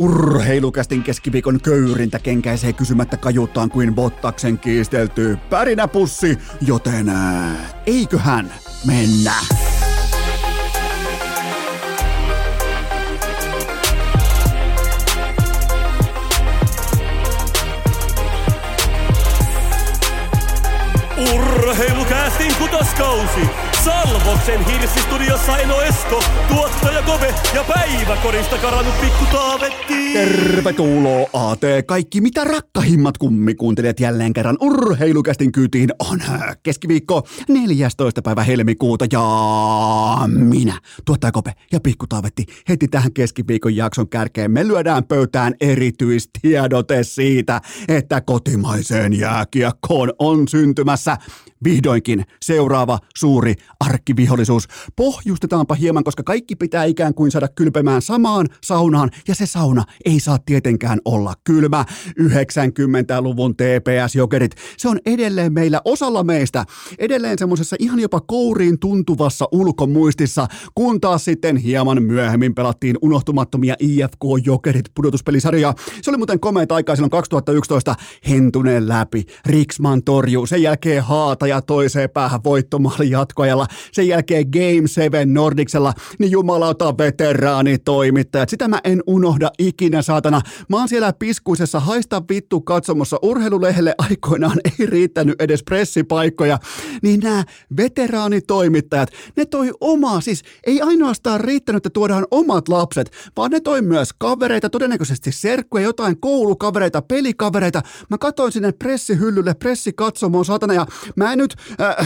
Urheilukästin keskiviikon köyrintä kenkäisee kysymättä kajuuttaan kuin Bottaksen kiistelty pärinäpussi, joten ää, eiköhän mennä. Urheilukästin kutoskausi Salvoksen hirsistudiossa Eno Esko, tuottaja Kove ja päiväkorista karannut pikku Taavetti. Tervetuloa AT kaikki mitä rakkahimmat kummikuuntelijat jälleen kerran urheilukästin kyytiin on keskiviikko 14. päivä helmikuuta ja minä, tuottaja Kope ja pikku Taavetti heti tähän keskiviikon jakson kärkeen me lyödään pöytään erityistiedote siitä, että kotimaiseen jääkiekkoon on syntymässä vihdoinkin seuraava suuri arkkivihollisuus. Pohjustetaanpa hieman, koska kaikki pitää ikään kuin saada kylpemään samaan saunaan, ja se sauna ei saa tietenkään olla kylmä. 90-luvun TPS-jokerit, se on edelleen meillä osalla meistä, edelleen semmoisessa ihan jopa kouriin tuntuvassa ulkomuistissa, kun taas sitten hieman myöhemmin pelattiin unohtumattomia IFK-jokerit pudotuspelisarjaa. Se oli muuten komeita aikaa silloin 2011, Hentunen läpi, Riksman torjuu, sen jälkeen Haata ja toiseen päähän voittomaali jatkoajalla. Sen jälkeen Game 7 Nordicsella, niin jumalauta veteraanitoimittajat. Sitä mä en unohda ikinä, saatana. Mä oon siellä piskuisessa haista vittu katsomossa urheilulehdelle aikoinaan ei riittänyt edes pressipaikkoja. Niin nämä veteraanitoimittajat, ne toi omaa, siis ei ainoastaan riittänyt, että tuodaan omat lapset, vaan ne toi myös kavereita, todennäköisesti serkkuja, jotain koulukavereita, pelikavereita. Mä katsoin sinne pressihyllylle, pressikatsomoon, saatana, ja mä en nyt, äh,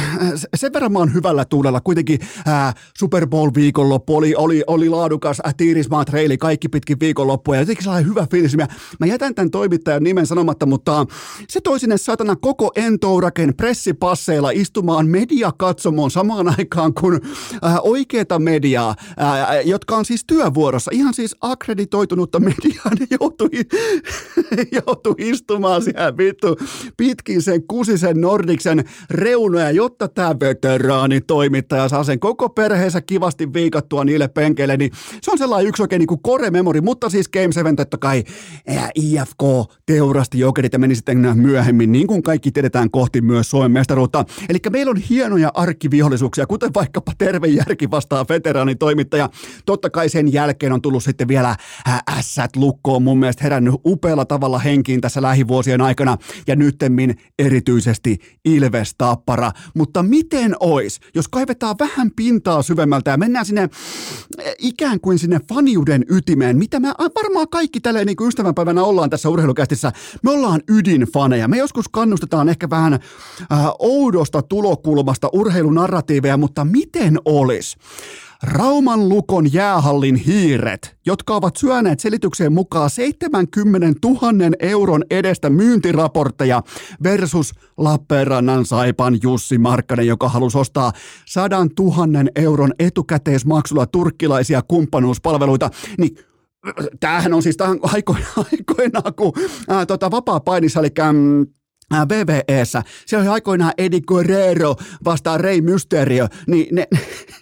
sen verran mä oon hyvällä tuulella, kuitenkin äh, Super Bowl viikonloppu oli, oli, oli laadukas, äh, tiirismaa treili, kaikki pitkin viikonloppua, ja jotenkin sellainen hyvä fiilis. Mä, mä jätän tämän toimittajan nimen sanomatta, mutta se toi sinne satana koko Entouraken pressipasseilla istumaan mediakatsomoon samaan aikaan kuin äh, oikeita mediaa, äh, jotka on siis työvuorossa, ihan siis akkreditoitunutta mediaa, ne joutui, joutui istumaan siellä vittu pitkin sen kusisen Nordiksen reunoja, jotta tämä veteraani toimittaja saa sen koko perheensä kivasti viikattua niille penkeille, niin se on sellainen yksi oikein niin kuin core memory, mutta siis Game 7 totta kai ää, IFK teurasti jokerit ja meni sitten myöhemmin, niin kuin kaikki tiedetään kohti myös Suomen mestaruutta. Eli meillä on hienoja arkkivihollisuuksia, kuten vaikkapa terve järki vastaa veteraani toimittaja. Totta kai sen jälkeen on tullut sitten vielä ässät lukkoon mun mielestä herännyt upealla tavalla henkiin tässä lähivuosien aikana ja nyttemmin erityisesti Ilves Tappara. Mutta miten ois, jos kaivetaan vähän pintaa syvemmältä ja mennään sinne eh, ikään kuin sinne faniuden ytimeen, mitä me varmaan kaikki tälleen niin kuin ystävänpäivänä ollaan tässä urheilukästissä. Me ollaan ydinfaneja. Me joskus kannustetaan ehkä vähän äh, oudosta tulokulmasta urheilunarratiiveja, mutta miten olis? Rauman Lukon jäähallin hiiret, jotka ovat syöneet selitykseen mukaan 70 000 euron edestä myyntiraportteja versus Lappeenrannan Saipan Jussi Markkanen, joka halusi ostaa 100 000 euron etukäteismaksulla turkkilaisia kumppanuuspalveluita, niin tämähän on siis tähän aikoinaan, kun ää, tota, vapaa-painissa, eli mm, VVEssä. Siellä oli aikoinaan Eddie Guerrero vastaan Rey Mysterio, niin ne,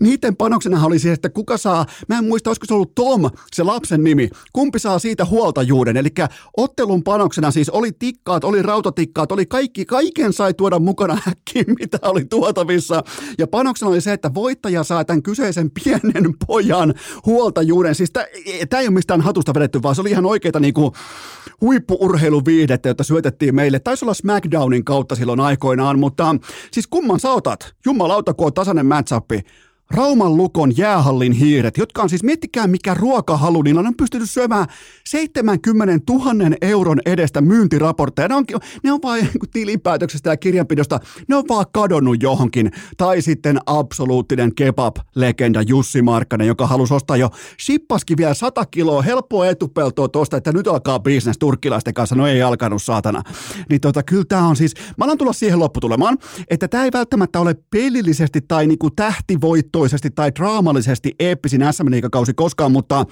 Niiden panoksena oli siis, että kuka saa, mä en muista, olisiko se ollut Tom, se lapsen nimi, kumpi saa siitä huoltajuuden. Eli ottelun panoksena siis oli tikkaat, oli rautatikkaat, oli kaikki, kaiken sai tuoda mukana häkkiin, mitä oli tuotavissa. Ja panoksena oli se, että voittaja saa tämän kyseisen pienen pojan huoltajuuden. Siis tämä ei ole mistään hatusta vedetty, vaan se oli ihan oikeita niinku huippuurheiluviihdettä, jota syötettiin meille. Taisi olla SmackDownin kautta silloin aikoinaan, mutta siis kumman sä otat? Jumalauta, kun on tasainen matchupi. Rauman Lukon jäähallin hiiret, jotka on siis, miettikää mikä ruokahalu, niin on pystynyt syömään 70 000 euron edestä myyntiraportteja. Ne on, ne on vaan tilipäätöksestä ja kirjanpidosta, ne on vaan kadonnut johonkin. Tai sitten absoluuttinen kebab-legenda Jussi Markkanen, joka halusi ostaa jo shippaskin vielä 100 kiloa helppoa etupeltoa tuosta, että nyt alkaa bisnes turkkilaisten kanssa. No ei alkanut, saatana. Niin tota, kyllä tämä on siis, mä alan tulla siihen lopputulemaan, että tämä ei välttämättä ole pelillisesti tai niinku tähtivoitto voittoisesti tai draamallisesti eeppisin sm kausi koskaan, mutta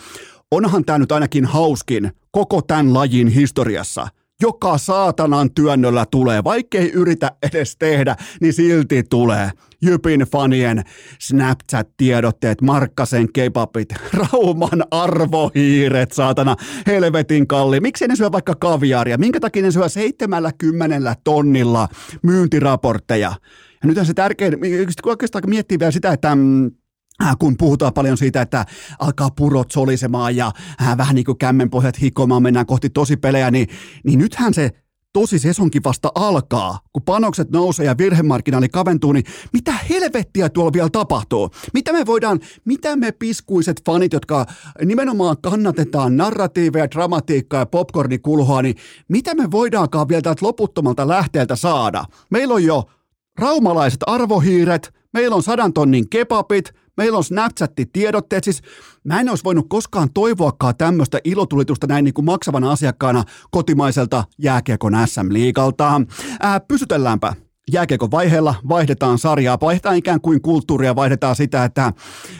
onhan tämä nyt ainakin hauskin koko tämän lajin historiassa. joka saatanan työnnöllä tulee. Vaikkei yritä edes tehdä, niin silti tulee. Jypin fanien Snapchat-tiedotteet, Markkasen kebabit, Rauman arvohiiret, saatana, helvetin kalli. Miksi ne syö vaikka kaviaria? Minkä takia ne syö 70 tonnilla myyntiraportteja? Ja nyt on se tärkein, oikeastaan miettii vielä sitä, että mm, Äh, kun puhutaan paljon siitä, että alkaa purot solisemaan ja äh, vähän niin kuin kämmenpohjat hikomaan, mennään kohti tosi pelejä, niin, niin nythän se tosi sesonki vasta alkaa, kun panokset nousee ja virhemarkkinaali kaventuu, niin mitä helvettiä tuolla vielä tapahtuu? Mitä me voidaan, mitä me piskuiset fanit, jotka nimenomaan kannatetaan narratiiveja, dramatiikkaa ja popcornikulhoa, niin mitä me voidaankaan vielä täältä loputtomalta lähteeltä saada? Meillä on jo raumalaiset arvohiiret, meillä on sadan tonnin kebabit, meillä on Snapchat-tiedotteet, siis mä en olisi voinut koskaan toivoakaan tämmöistä ilotulitusta näin niin kuin maksavana asiakkaana kotimaiselta jääkiekon SM-liigalta. Ää, pysytelläänpä jääkiekon vaiheella, vaihdetaan sarjaa, vaihdetaan ikään kuin kulttuuria, vaihdetaan sitä, että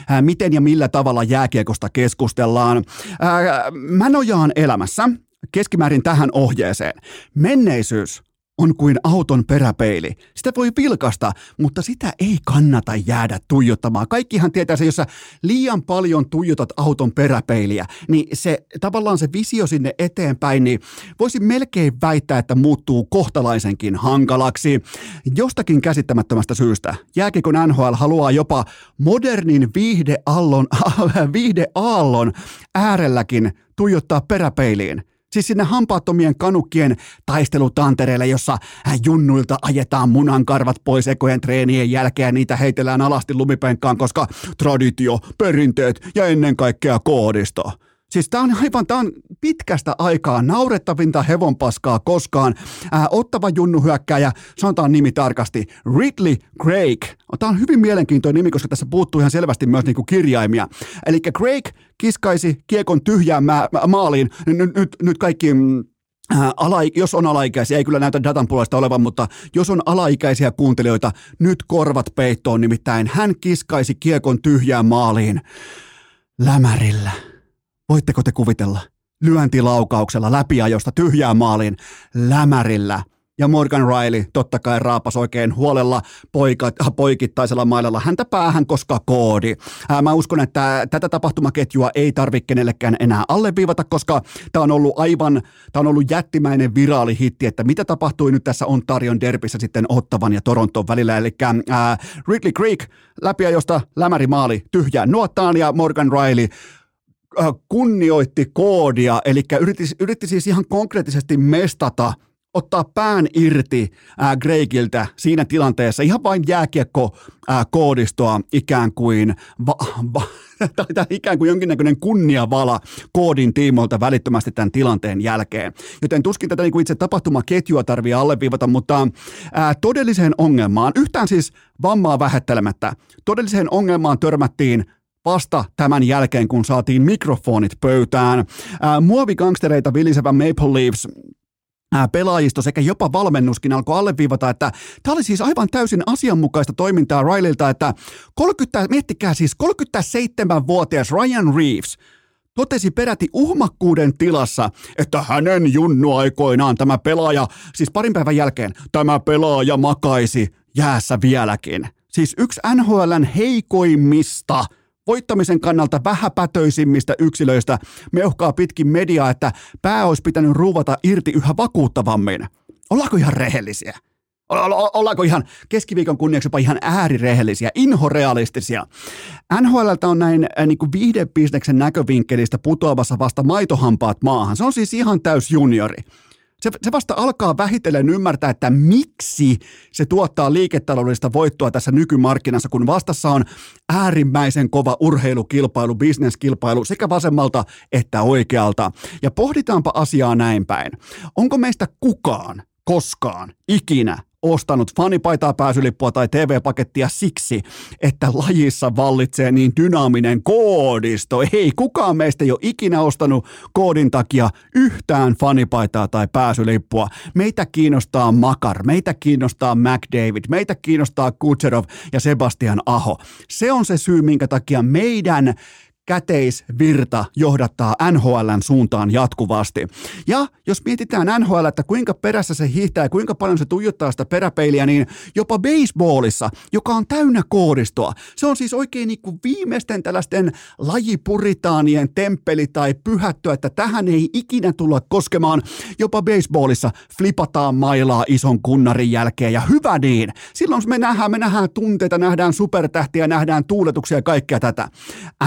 ää, miten ja millä tavalla jääkiekosta keskustellaan. Ää, mä nojaan elämässä keskimäärin tähän ohjeeseen. Menneisyys on kuin auton peräpeili. Sitä voi vilkasta, mutta sitä ei kannata jäädä tuijottamaan. Kaikkihan tietää se, jos sä liian paljon tuijotat auton peräpeiliä, niin se tavallaan se visio sinne eteenpäin, niin voisi melkein väittää, että muuttuu kohtalaisenkin hankalaksi. Jostakin käsittämättömästä syystä jääkikon NHL haluaa jopa modernin viihdeallon, viihdeaallon äärelläkin tuijottaa peräpeiliin – Siis sinne hampaattomien kanukkien taistelutantereille, jossa junnuilta ajetaan munankarvat pois ekojen treenien jälkeen ja niitä heitellään alasti lumipenkkaan, koska traditio, perinteet ja ennen kaikkea koodisto. Siis tämä on aivan, tämä on pitkästä aikaa naurettavinta hevonpaskaa koskaan. Ää, ottava junnu hyökkääjä, sanotaan nimi tarkasti, Ridley Craig. Tämä on hyvin mielenkiintoinen nimi, koska tässä puuttuu ihan selvästi myös niinku kirjaimia. Eli Craig kiskaisi kiekon tyhjään ma- maaliin. Nyt, nyt, nyt kaikki mm, Ala, jos on alaikäisiä, ei kyllä näytä datan puolesta olevan, mutta jos on alaikäisiä kuuntelijoita, nyt korvat peittoon, nimittäin hän kiskaisi kiekon tyhjään maaliin lämärillä. Voitteko te kuvitella? Lyöntilaukauksella läpiajosta tyhjään maaliin lämärillä. Ja Morgan Riley totta kai raapas oikein huolella poika, poikittaisella mailalla häntä päähän, koska koodi. Ää, mä uskon, että tätä tapahtumaketjua ei tarvitse kenellekään enää alleviivata, koska tämä on ollut aivan, tämä on ollut jättimäinen viraalihitti, että mitä tapahtui nyt tässä Ontarion derbissä sitten Ottavan ja Toronton välillä. Eli ää, Ridley Creek läpiajosta lämärimaali tyhjään nuottaan ja Morgan Riley Äh, kunnioitti koodia, eli yritti, yritti siis ihan konkreettisesti mestata ottaa pään irti äh, Greigiltä siinä tilanteessa, ihan vain jääkiekko ää, äh, ikään kuin, va, va, tai ikään kuin jonkinnäköinen kunniavala koodin tiimoilta välittömästi tämän tilanteen jälkeen. Joten tuskin tätä niin kuin itse tapahtumaketjua tarvii alleviivata, mutta ää, todelliseen ongelmaan, yhtään siis vammaa vähättelemättä, todelliseen ongelmaan törmättiin vasta tämän jälkeen, kun saatiin mikrofonit pöytään. Ää, muovikangstereita vilisevä Maple Leafs pelaajisto sekä jopa valmennuskin alkoi alleviivata, että tämä oli siis aivan täysin asianmukaista toimintaa Rileyltä, että 30, miettikää siis 37-vuotias Ryan Reeves totesi peräti uhmakkuuden tilassa, että hänen junnuaikoinaan tämä pelaaja, siis parin päivän jälkeen, tämä pelaaja makaisi jäässä vieläkin. Siis yksi NHLn heikoimmista – voittamisen kannalta vähäpätöisimmistä yksilöistä meuhkaa pitkin mediaa, että pää olisi pitänyt ruuvata irti yhä vakuuttavammin. Ollaanko ihan rehellisiä? Ollaanko ihan keskiviikon kunniaksi jopa ihan äärirehellisiä, inhorealistisia? NHLltä on näin äh, niin kuin viihdebisneksen näkövinkkelistä putoavassa vasta maitohampaat maahan. Se on siis ihan täys juniori se, se vasta alkaa vähitellen ymmärtää, että miksi se tuottaa liiketaloudellista voittoa tässä nykymarkkinassa, kun vastassa on äärimmäisen kova urheilukilpailu, bisneskilpailu sekä vasemmalta että oikealta. Ja pohditaanpa asiaa näin päin. Onko meistä kukaan koskaan ikinä ostanut fanipaitaa pääsylippua tai TV-pakettia siksi, että lajissa vallitsee niin dynaaminen koodisto. Ei kukaan meistä ei ole ikinä ostanut koodin takia yhtään fanipaitaa tai pääsylippua. Meitä kiinnostaa Makar, meitä kiinnostaa McDavid, meitä kiinnostaa Kutserov ja Sebastian Aho. Se on se syy, minkä takia meidän käteisvirta johdattaa NHLn suuntaan jatkuvasti. Ja jos mietitään NHL, että kuinka perässä se hiihtää ja kuinka paljon se tuijottaa sitä peräpeiliä, niin jopa baseballissa, joka on täynnä koodistoa, se on siis oikein niin kuin viimeisten tällaisten lajipuritaanien temppeli tai pyhättö, että tähän ei ikinä tulla koskemaan. Jopa baseballissa flipataan mailaa ison kunnarin jälkeen ja hyvä niin. Silloin me nähdään, me nähdään tunteita, nähdään supertähtiä, nähdään tuuletuksia ja kaikkea tätä.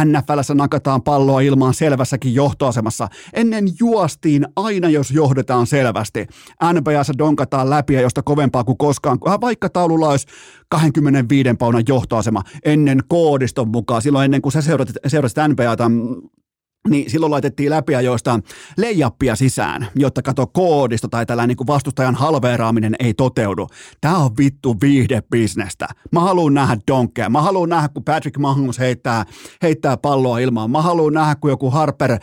NFL Päässä nakataan palloa ilmaan selvässäkin johtoasemassa. Ennen juostiin aina, jos johdetaan selvästi. NBAssa donkataan läpi ja josta kovempaa kuin koskaan, vaikka taululla olisi 25 paunan johtoasema ennen koodiston mukaan. Silloin ennen kuin sä seurasit, seurasit NBAta niin silloin laitettiin läpiajoista leijappia sisään, jotta kato koodisto tai tällainen niin vastustajan halveeraaminen ei toteudu. Tämä on vittu viihdebisnestä. Mä haluan nähdä donkkeja. Mä haluan nähdä, kun Patrick Mahomes heittää, heittää palloa ilmaan. Mä haluan nähdä, kun joku Harper äh,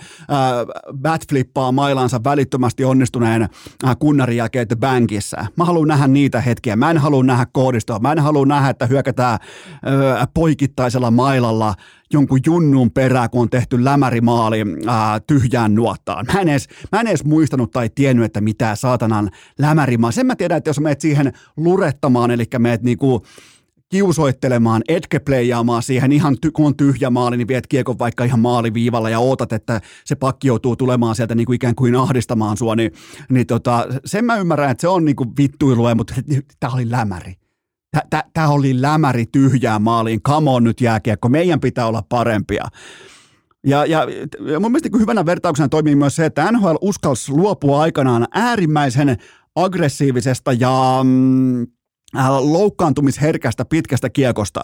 batflippaa mailansa välittömästi onnistuneen äh, kunnarin jälkeen The Bankissa. Mä haluan nähdä niitä hetkiä. Mä en halua nähdä koodistoa. Mä en halua nähdä, että hyökätään äh, poikittaisella mailalla jonkun junnun perään, kun on tehty lämärimaali ää, tyhjään nuottaan. Mä en, edes, mä en edes muistanut tai tiennyt, että mitä saatanan lämärimaali. Sen mä tiedän, että jos meet siihen lurettamaan, eli meet niinku kiusoittelemaan, etke playaamaan siihen ihan, ty- kun on tyhjä maali, niin viet kiekon vaikka ihan maaliviivalla ja ootat, että se pakki joutuu tulemaan sieltä niin kuin ikään kuin ahdistamaan sua, niin, niin tota, sen mä ymmärrän, että se on niin kuin vittuilua, mutta tämä oli lämäri. Tämä oli lämäri tyhjää maaliin. Come on nyt jääkiekko, meidän pitää olla parempia. Ja, ja, ja mun mielestä hyvänä vertauksena toimii myös se, että NHL uskalsi luopua aikanaan äärimmäisen aggressiivisesta ja mm, äh, loukkaantumisherkästä pitkästä kiekosta.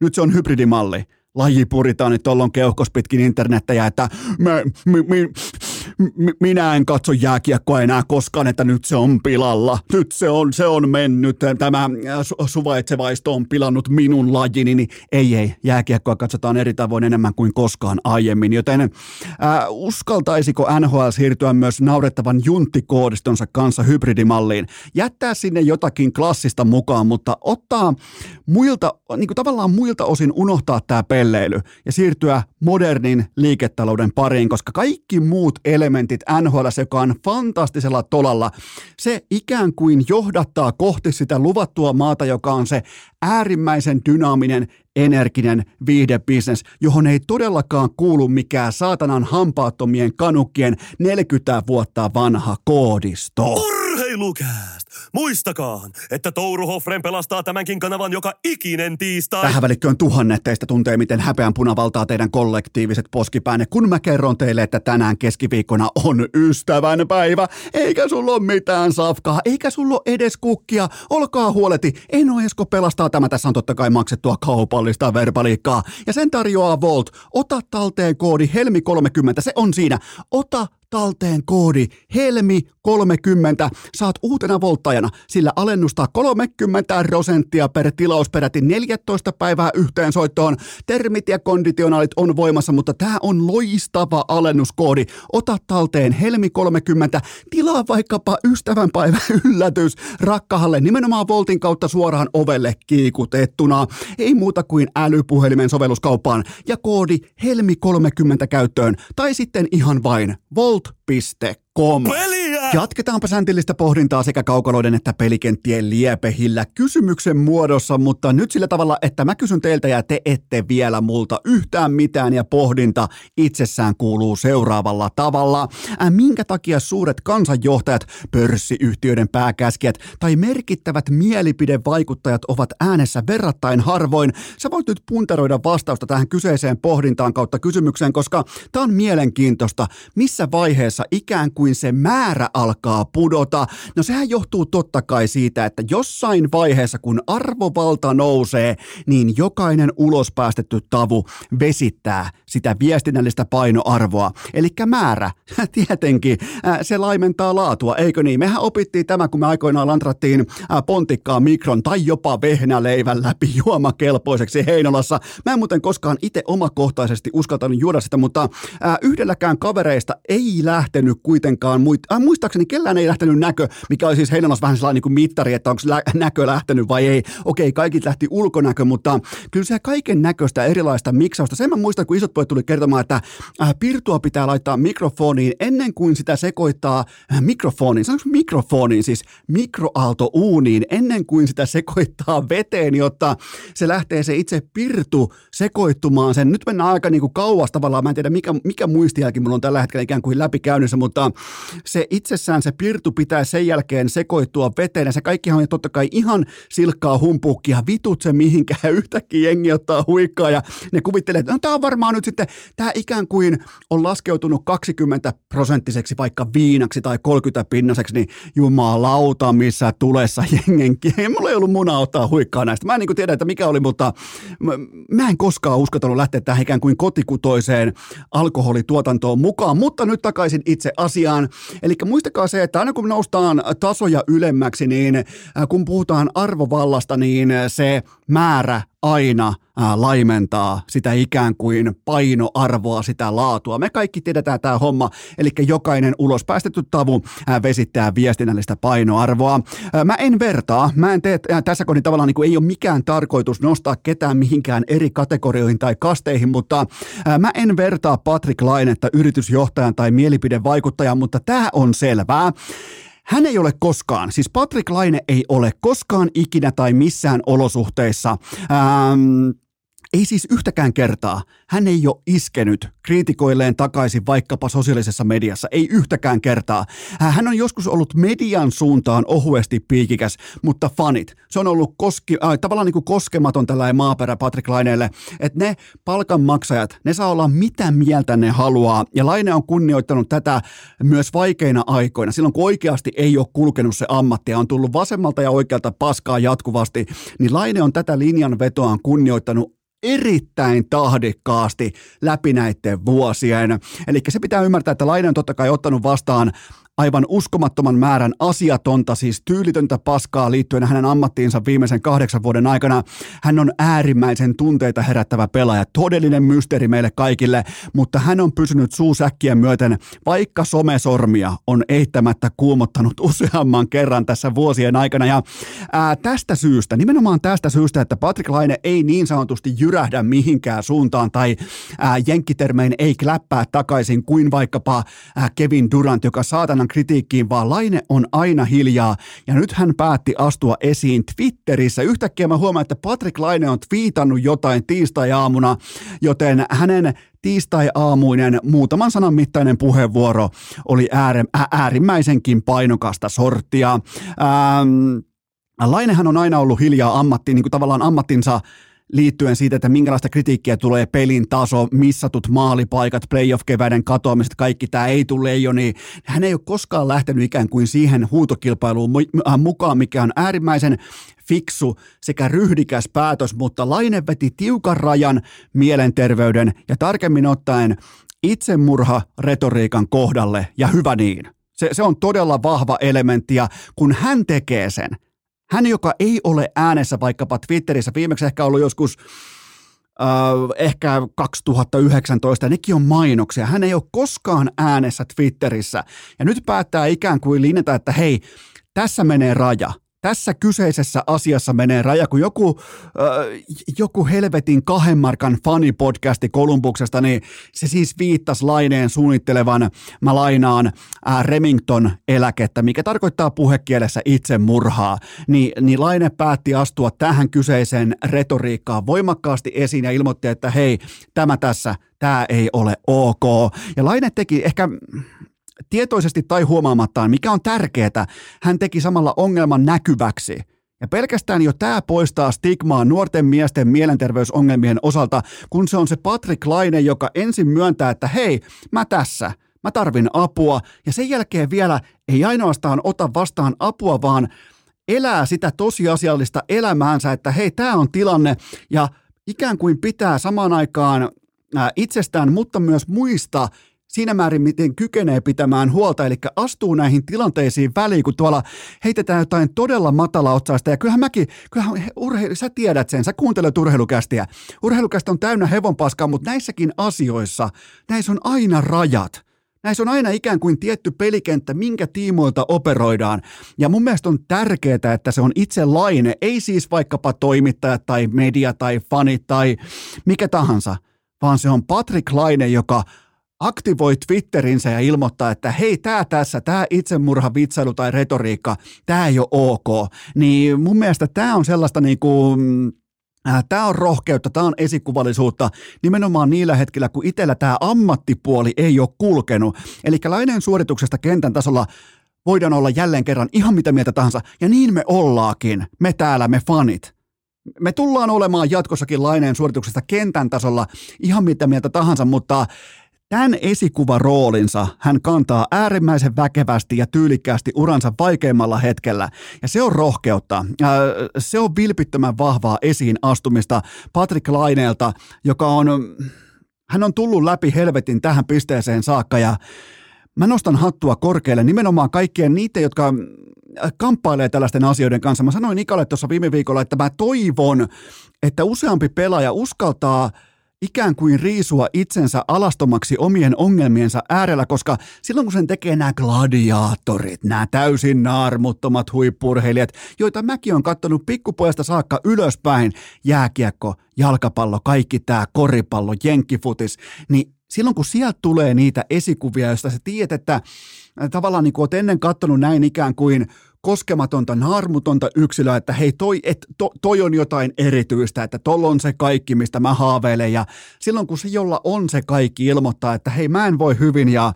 Nyt se on hybridimalli. Laji puritaan, että on keuhkos pitkin internettejä, että me, me, me, minä en katso jääkiekkoa enää koskaan, että nyt se on pilalla. Nyt se on, se on mennyt. Tämä äh, suvaitsevaisto on pilannut minun lajini. Niin ei, ei. Jääkiekkoa katsotaan eri tavoin enemmän kuin koskaan aiemmin. Joten äh, uskaltaisiko NHL siirtyä myös naurettavan junttikoodistonsa kanssa hybridimalliin? Jättää sinne jotakin klassista mukaan, mutta ottaa muilta, niin kuin tavallaan muilta osin unohtaa tämä pelleily ja siirtyä modernin liiketalouden pariin, koska kaikki muut elementit NHL, joka on fantastisella tolalla, se ikään kuin johdattaa kohti sitä luvattua maata, joka on se äärimmäisen dynaaminen, energinen viihdebisnes, johon ei todellakaan kuulu mikään saatanan hampaattomien kanukkien 40 vuotta vanha koodisto. Urheilukääst! Muistakaa, että Touru Hoffren pelastaa tämänkin kanavan joka ikinen tiistai. Tähän välikköön tuhannet teistä tuntee, miten häpeän punavaltaa teidän kollektiiviset poskipäänne, kun mä kerron teille, että tänään keskiviikkona on ystävän päivä, eikä sulla ole mitään safkaa, eikä sulla ole edes kukkia. Olkaa huoleti, Eno Esko pelastaa tämä. Tässä on totta kai maksettua kaupallista verbaliikkaa. Ja sen tarjoaa Volt. Ota talteen koodi Helmi30, se on siinä. Ota talteen koodi HELMI30. Saat uutena volttajana sillä alennusta 30 prosenttia per tilaus peräti 14 päivää yhteensoittoon. Termit ja konditionaalit on voimassa, mutta tämä on loistava alennuskoodi. Ota talteen HELMI30. Tilaa vaikkapa ystävänpäivä yllätys rakkahalle nimenomaan Voltin kautta suoraan ovelle kiikutettuna. Ei muuta kuin älypuhelimen sovelluskauppaan ja koodi HELMI30 käyttöön tai sitten ihan vain Volt Gold.com. Peliä! Jatketaanpa säntillistä pohdintaa sekä kaukaloiden että pelikenttien liepehillä kysymyksen muodossa, mutta nyt sillä tavalla, että mä kysyn teiltä ja te ette vielä multa yhtään mitään ja pohdinta itsessään kuuluu seuraavalla tavalla. Minkä takia suuret kansanjohtajat, pörssiyhtiöiden pääkäskijät tai merkittävät mielipidevaikuttajat ovat äänessä verrattain harvoin? Sä voit nyt puntaroida vastausta tähän kyseiseen pohdintaan kautta kysymykseen, koska tämä on mielenkiintoista, missä vaiheessa ikään kuin se määrä alkaa pudota. No sehän johtuu totta kai siitä, että jossain vaiheessa kun arvovalta nousee, niin jokainen ulospäästetty tavu vesittää sitä viestinnällistä painoarvoa. Eli määrä, tietenkin, se laimentaa laatua, eikö niin? Mehän opittiin tämä, kun me aikoinaan lantrattiin pontikkaa mikron tai jopa vehnäleivän läpi juomakelpoiseksi Heinolassa. Mä en muuten koskaan itse omakohtaisesti uskaltanut juoda sitä, mutta yhdelläkään kavereista ei lähtenyt kuitenkaan, muit, äh, muista muistaakseni kellään ei lähtenyt näkö, mikä oli siis heidän vähän sellainen niin mittari, että onko lä- näkö lähtenyt vai ei. Okei, kaikki lähti ulkonäkö, mutta kyllä se kaiken näköistä erilaista miksausta. Sen mä muistan, kun isot pojat tuli kertomaan, että äh, pirtua pitää laittaa mikrofoniin ennen kuin sitä sekoittaa äh, mikrofoniin. Sanoinko mikrofoniin, siis mikroaaltouuniin ennen kuin sitä sekoittaa veteen, jotta se lähtee se itse pirtu sekoittumaan sen. Nyt mennään aika niin kuin kauas tavallaan, mä en tiedä mikä, mikä muistijälki mulla on tällä hetkellä ikään kuin läpikäynnissä, mutta se itsessään se pirtu pitää sen jälkeen sekoittua veteen ja se kaikkihan on totta kai ihan silkkaa humpuukkia, vitut se mihinkään, yhtäkkiä jengi ottaa huikkaa ja ne kuvittelee, että no tämä on varmaan nyt sitten, tämä ikään kuin on laskeutunut 20 prosenttiseksi vaikka viinaksi tai 30 pinnaseksi, niin jumalauta missä tulessa jengen, mulla ei ollut muna ottaa huikkaa näistä. Mä en niin tiedä, että mikä oli, mutta mä en koskaan uskotellut lähteä tähän ikään kuin kotikutoiseen alkoholituotantoon mukaan, mutta nyt takaisin itse asiaan. Eli muistakaa se, että aina kun noustaan tasoja ylemmäksi, niin äh, kun puhutaan arvovallasta, niin se määrä aina ää, laimentaa sitä ikään kuin painoarvoa, sitä laatua. Me kaikki tiedetään tämä homma, eli jokainen ulos päästetty tavu ää, vesittää viestinnällistä painoarvoa. Ää, mä en vertaa, mä en tee, ää, tässä kohdin tavallaan niin kuin ei ole mikään tarkoitus nostaa ketään mihinkään eri kategorioihin tai kasteihin, mutta ää, mä en vertaa Patrick Lainetta yritysjohtajan tai mielipidevaikuttajan, mutta tämä on selvää. Hän ei ole koskaan, siis Patrick Laine ei ole koskaan ikinä tai missään olosuhteissa ähm, ei siis yhtäkään kertaa. Hän ei ole iskenyt kriitikoilleen takaisin vaikkapa sosiaalisessa mediassa. Ei yhtäkään kertaa. Hän on joskus ollut median suuntaan ohuesti piikikäs, mutta fanit. Se on ollut koski, äh, tavallaan niin kuin koskematon tällainen maaperä Patrick Laineelle, että ne palkanmaksajat, ne saa olla mitä mieltä ne haluaa. Ja Laine on kunnioittanut tätä myös vaikeina aikoina. Silloin kun oikeasti ei ole kulkenut se ammatti ja on tullut vasemmalta ja oikealta paskaa jatkuvasti, niin Laine on tätä linjan vetoaan kunnioittanut erittäin tahdikkaasti läpi näiden vuosien. Eli se pitää ymmärtää, että Laine on totta kai ottanut vastaan aivan uskomattoman määrän asiatonta, siis tyylitöntä paskaa liittyen hänen ammattiinsa viimeisen kahdeksan vuoden aikana. Hän on äärimmäisen tunteita herättävä pelaaja, todellinen mysteeri meille kaikille, mutta hän on pysynyt suusäkkien myöten, vaikka somesormia on eittämättä kuumottanut useamman kerran tässä vuosien aikana. Ja ää, tästä syystä, nimenomaan tästä syystä, että Patrick Laine ei niin sanotusti jyrähdä mihinkään suuntaan tai ää, jenkkitermein ei kläppää takaisin kuin vaikkapa ää, Kevin Durant, joka saatanan kritiikkiin, vaan Laine on aina hiljaa. Ja nyt hän päätti astua esiin Twitterissä. Yhtäkkiä mä huomaan, että Patrick Laine on twiitannut jotain tiistai-aamuna, joten hänen tiistai-aamuinen muutaman sanan mittainen puheenvuoro oli ääri, äärimmäisenkin painokasta sorttia. Ähm, Lainehan on aina ollut hiljaa ammatti, niin kuin tavallaan ammattinsa liittyen siitä, että minkälaista kritiikkiä tulee pelin taso, missatut maalipaikat, playoff-keväiden katoamiset, kaikki tämä ei tule jo, niin hän ei ole koskaan lähtenyt ikään kuin siihen huutokilpailuun äh, mukaan, mikä on äärimmäisen fiksu sekä ryhdikäs päätös, mutta Laine veti tiukan rajan mielenterveyden ja tarkemmin ottaen itsemurha retoriikan kohdalle ja hyvä niin. Se, se on todella vahva elementti ja kun hän tekee sen – hän, joka ei ole äänessä vaikkapa Twitterissä, viimeksi ehkä ollut joskus äh, ehkä 2019, ja nekin on mainoksia. Hän ei ole koskaan äänessä Twitterissä. Ja nyt päättää ikään kuin linjata, että hei, tässä menee raja tässä kyseisessä asiassa menee raja, kun joku, äh, joku helvetin kahden markan fanipodcasti Kolumbuksesta, niin se siis viittasi Laineen suunnittelevan, mä lainaan, äh, Remington-eläkettä, mikä tarkoittaa puhekielessä itsemurhaa, niin, niin Laine päätti astua tähän kyseiseen retoriikkaan voimakkaasti esiin ja ilmoitti, että hei, tämä tässä, tämä ei ole ok. Ja Laine teki ehkä tietoisesti tai huomaamattaan, mikä on tärkeää, hän teki samalla ongelman näkyväksi. Ja pelkästään jo tämä poistaa stigmaa nuorten miesten mielenterveysongelmien osalta, kun se on se Patrick Laine, joka ensin myöntää, että hei, mä tässä, mä tarvin apua, ja sen jälkeen vielä ei ainoastaan ota vastaan apua, vaan elää sitä tosiasiallista elämäänsä, että hei, tämä on tilanne, ja ikään kuin pitää samaan aikaan itsestään, mutta myös muista siinä määrin, miten kykenee pitämään huolta, eli astuu näihin tilanteisiin väliin, kun tuolla heitetään jotain todella matalaotsaista, ja kyllähän mäkin, kyllähän urheilu, sä tiedät sen, sä kuuntelet urheilukästiä. Urheilukästä on täynnä hevonpaskaa, mutta näissäkin asioissa, näissä on aina rajat. Näissä on aina ikään kuin tietty pelikenttä, minkä tiimoilta operoidaan. Ja mun mielestä on tärkeää, että se on itse laine, ei siis vaikkapa toimittajat tai media tai fanit tai mikä tahansa, vaan se on Patrick Laine, joka aktivoi Twitterinsä ja ilmoittaa, että hei, tämä tässä, tämä itsemurha, vitsailu tai retoriikka, tämä ei ole ok. Niin mun mielestä tämä on sellaista niin kuin, Äh, tämä on rohkeutta, tämä on esikuvallisuutta nimenomaan niillä hetkillä, kun itsellä tämä ammattipuoli ei ole kulkenut. Eli laineen suorituksesta kentän tasolla voidaan olla jälleen kerran ihan mitä mieltä tahansa, ja niin me ollaakin, me täällä, me fanit. Me tullaan olemaan jatkossakin laineen suorituksesta kentän tasolla ihan mitä mieltä tahansa, mutta Tämän esikuvaroolinsa hän kantaa äärimmäisen väkevästi ja tyylikkäästi uransa vaikeimmalla hetkellä. Ja se on rohkeutta. Se on vilpittömän vahvaa esiin astumista Patrick Laineelta, joka on, hän on tullut läpi helvetin tähän pisteeseen saakka ja mä nostan hattua korkealle nimenomaan kaikkien niitä, jotka kamppailee tällaisten asioiden kanssa. Mä sanoin Ikalle tuossa viime viikolla, että mä toivon, että useampi pelaaja uskaltaa – ikään kuin riisua itsensä alastomaksi omien ongelmiensa äärellä, koska silloin kun sen tekee nämä gladiaattorit, nämä täysin naarmuttomat huippurheilijat, joita mäkin on katsonut pikkupojasta saakka ylöspäin, jääkiekko, jalkapallo, kaikki tämä koripallo, jenkkifutis, niin silloin kun sieltä tulee niitä esikuvia, joista sä tiedät, että tavallaan niin kuin oot ennen katsonut näin ikään kuin koskematonta, naarmutonta yksilöä, että hei, toi, et, to, toi on jotain erityistä, että tolla on se kaikki, mistä mä haaveilen. Ja silloin kun se, jolla on se kaikki, ilmoittaa, että hei, mä en voi hyvin ja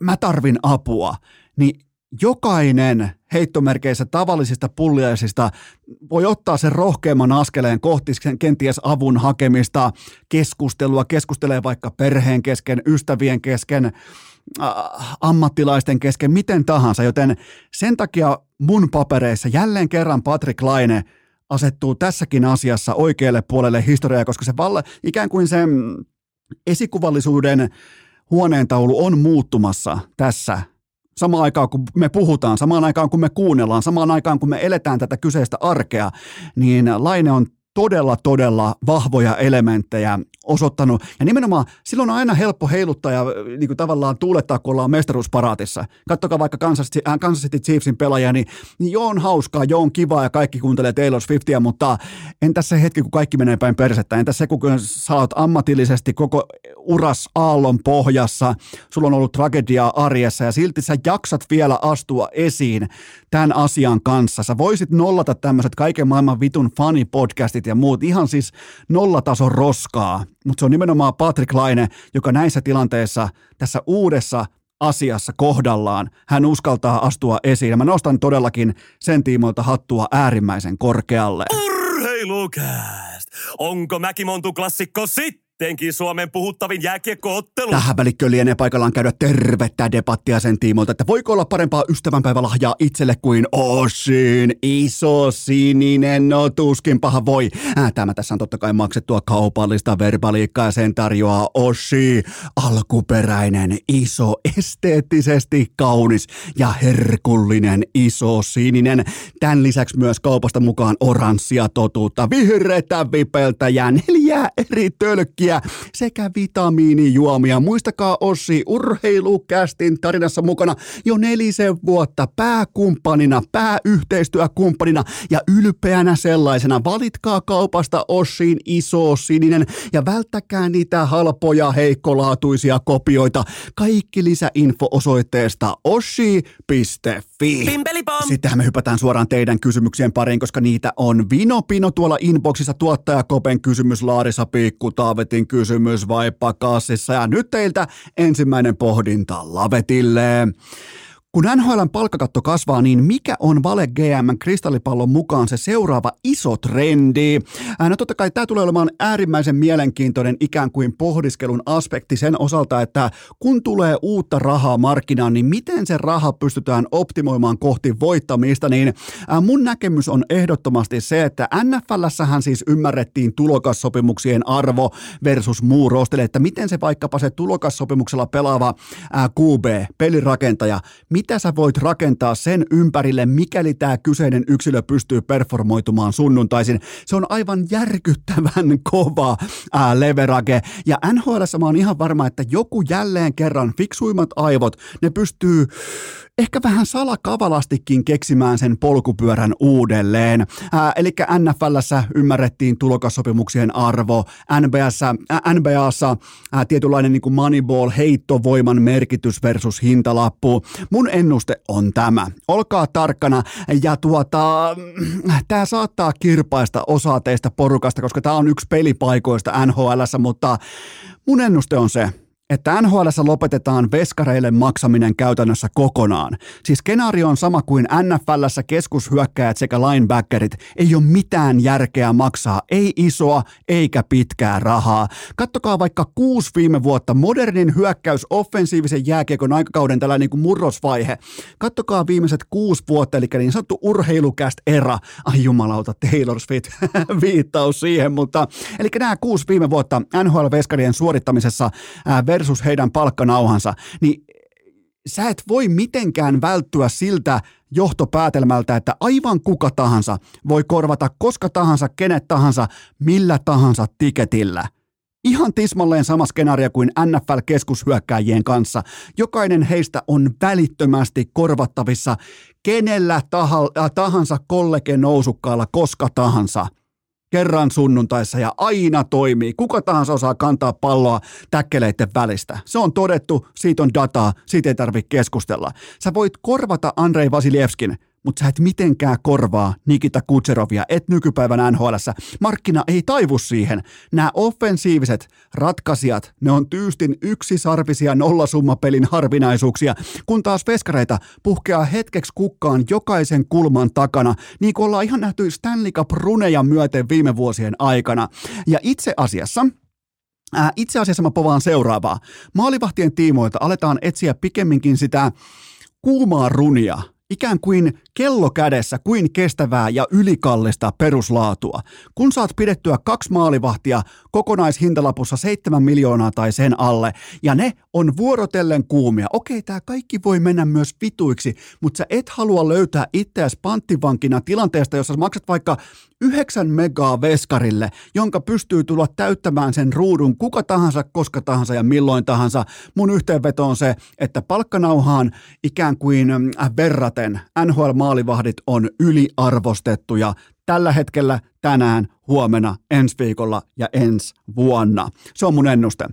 mä tarvin apua, niin jokainen heittomerkeissä tavallisista pulliaisista voi ottaa sen rohkeamman askeleen kohti sen kenties avun hakemista, keskustelua, keskustelee vaikka perheen kesken, ystävien kesken, ammattilaisten kesken, miten tahansa, joten sen takia mun papereissa jälleen kerran Patrick Laine asettuu tässäkin asiassa oikealle puolelle historiaa, koska se valla, ikään kuin sen esikuvallisuuden huoneentaulu on muuttumassa tässä. Samaan aikaan kun me puhutaan, samaan aikaan kun me kuunnellaan, samaan aikaan kun me eletään tätä kyseistä arkea, niin Laine on todella, todella vahvoja elementtejä osoittanut. Ja nimenomaan silloin on aina helppo heiluttaa ja niin kuin tavallaan tuulettaa, kun ollaan mestaruusparaatissa. Kattokaa vaikka Kansas, äh, Kansas City Chiefsin pelaajia, niin, niin joo on hauskaa, joo on kivaa ja kaikki kuuntelee Taylor Swiftia, mutta entäs se hetki, kun kaikki menee päin persettä? Entäs se, kun sä oot ammatillisesti koko uras aallon pohjassa, sulla on ollut tragediaa arjessa ja silti sä jaksat vielä astua esiin tämän asian kanssa. Sä voisit nollata tämmöiset kaiken maailman vitun fanipodcastit ja muut, ihan siis nollatason roskaa, mutta se on nimenomaan Patrick Laine, joka näissä tilanteissa tässä uudessa asiassa kohdallaan. Hän uskaltaa astua esiin ja mä nostan todellakin sen tiimoilta hattua äärimmäisen korkealle. Urheilukääst! Onko Mäkimontu klassikko sitten? Sittenkin Suomen puhuttavin jääkiekkoottelu. Tähän välikköön lienee paikallaan käydä tervettä debattia sen tiimoilta, että voiko olla parempaa ystävänpäivälahjaa itselle kuin Oshin iso sininen, no tuskin paha voi. Tämä tässä on totta kai maksettua kaupallista verbaliikkaa ja sen tarjoaa Oshi, alkuperäinen, iso, esteettisesti kaunis ja herkullinen iso sininen. Tämän lisäksi myös kaupasta mukaan oranssia totuutta, vihreätä vipeltä ja neljä eri tölkkiä drinkkejä sekä vitamiinijuomia. Muistakaa Ossi urheilukästin tarinassa mukana jo nelisen vuotta pääkumppanina, pääyhteistyökumppanina ja ylpeänä sellaisena. Valitkaa kaupasta Ossin iso sininen ja välttäkää niitä halpoja heikkolaatuisia kopioita. Kaikki lisäinfo osoitteesta ossi.fi. Sittenhän me hypätään suoraan teidän kysymyksien pariin, koska niitä on vino pino tuolla inboxissa tuottaja Kopen kysymys Laarissa Pikku Taaveti Lavetin kysymys vai pakassissa. Ja nyt teiltä ensimmäinen pohdinta Lavetille. Kun NHLn palkkakatto kasvaa, niin mikä on Vale GM kristallipallon mukaan se seuraava iso trendi? No totta kai tämä tulee olemaan äärimmäisen mielenkiintoinen ikään kuin pohdiskelun aspekti sen osalta, että kun tulee uutta rahaa markkinaan, niin miten se raha pystytään optimoimaan kohti voittamista, niin mun näkemys on ehdottomasti se, että NFLssähän siis ymmärrettiin tulokassopimuksien arvo versus muu rostele, että miten se vaikkapa se tulokassopimuksella pelaava QB, pelirakentaja, mitä sä voit rakentaa sen ympärille, mikäli tämä kyseinen yksilö pystyy performoitumaan sunnuntaisin. Se on aivan järkyttävän kova ää, leverage. Ja NHL mä oon ihan varma, että joku jälleen kerran fiksuimmat aivot, ne pystyy ehkä vähän salakavalastikin keksimään sen polkupyörän uudelleen. eli NFLssä ymmärrettiin tulokassopimuksien arvo, NBAssa, ää, NBAssa ää, tietynlainen niin kuin moneyball, heittovoiman merkitys versus hintalappu. Mun ennuste on tämä. Olkaa tarkkana ja tuota, tämä saattaa kirpaista osaa teistä porukasta, koska tämä on yksi pelipaikoista NHLssä, mutta mun ennuste on se, että NHL lopetetaan veskareille maksaminen käytännössä kokonaan. Siis skenaario on sama kuin NFLssä keskushyökkäjät sekä linebackerit. Ei ole mitään järkeä maksaa, ei isoa eikä pitkää rahaa. Kattokaa vaikka kuusi viime vuotta, modernin hyökkäys offensiivisen jääkiekon aikakauden tällainen niin kuin murrosvaihe. Kattokaa viimeiset kuusi vuotta, eli niin sanottu urheilukäst era. Ai jumalauta, Taylor Swift viittaus siihen, mutta eli nämä kuusi viime vuotta NHL-veskarien suorittamisessa ää, versus heidän palkkanauhansa, niin sä et voi mitenkään välttyä siltä johtopäätelmältä, että aivan kuka tahansa voi korvata koska tahansa, kenet tahansa, millä tahansa tiketillä. Ihan tismalleen sama skenaario kuin NFL-keskushyökkääjien kanssa. Jokainen heistä on välittömästi korvattavissa kenellä tahansa kollege nousukkaalla koska tahansa – kerran sunnuntaissa ja aina toimii. Kuka tahansa osaa kantaa palloa täkkeleiden välistä. Se on todettu, siitä on dataa, siitä ei tarvitse keskustella. Sä voit korvata Andrei Vasilievskin mutta sä et mitenkään korvaa Nikita Kutserovia, et nykypäivän nhl Markkina ei taivu siihen. Nämä offensiiviset ratkaisijat, ne on tyystin yksisarvisia nollasummapelin harvinaisuuksia, kun taas veskareita puhkeaa hetkeksi kukkaan jokaisen kulman takana, niin kuin ollaan ihan nähty Stanley Cup runeja myöten viime vuosien aikana. Ja itse asiassa, ää, itse asiassa mä povaan seuraavaa. Maalivahtien tiimoilta aletaan etsiä pikemminkin sitä kuumaa runia – ikään kuin kello kädessä, kuin kestävää ja ylikallista peruslaatua. Kun saat pidettyä kaksi maalivahtia kokonaishintalapussa 7 miljoonaa tai sen alle, ja ne on vuorotellen kuumia. Okei, tämä kaikki voi mennä myös vituiksi, mutta sä et halua löytää itseäsi panttivankina tilanteesta, jossa maksat vaikka 9 megaa veskarille, jonka pystyy tulla täyttämään sen ruudun kuka tahansa, koska tahansa ja milloin tahansa. Mun yhteenveto on se, että palkkanauhaan ikään kuin äh, verraten NHL-maalivahdit on yliarvostettuja tällä hetkellä, tänään, huomenna, ensi viikolla ja ensi vuonna. Se on mun ennuste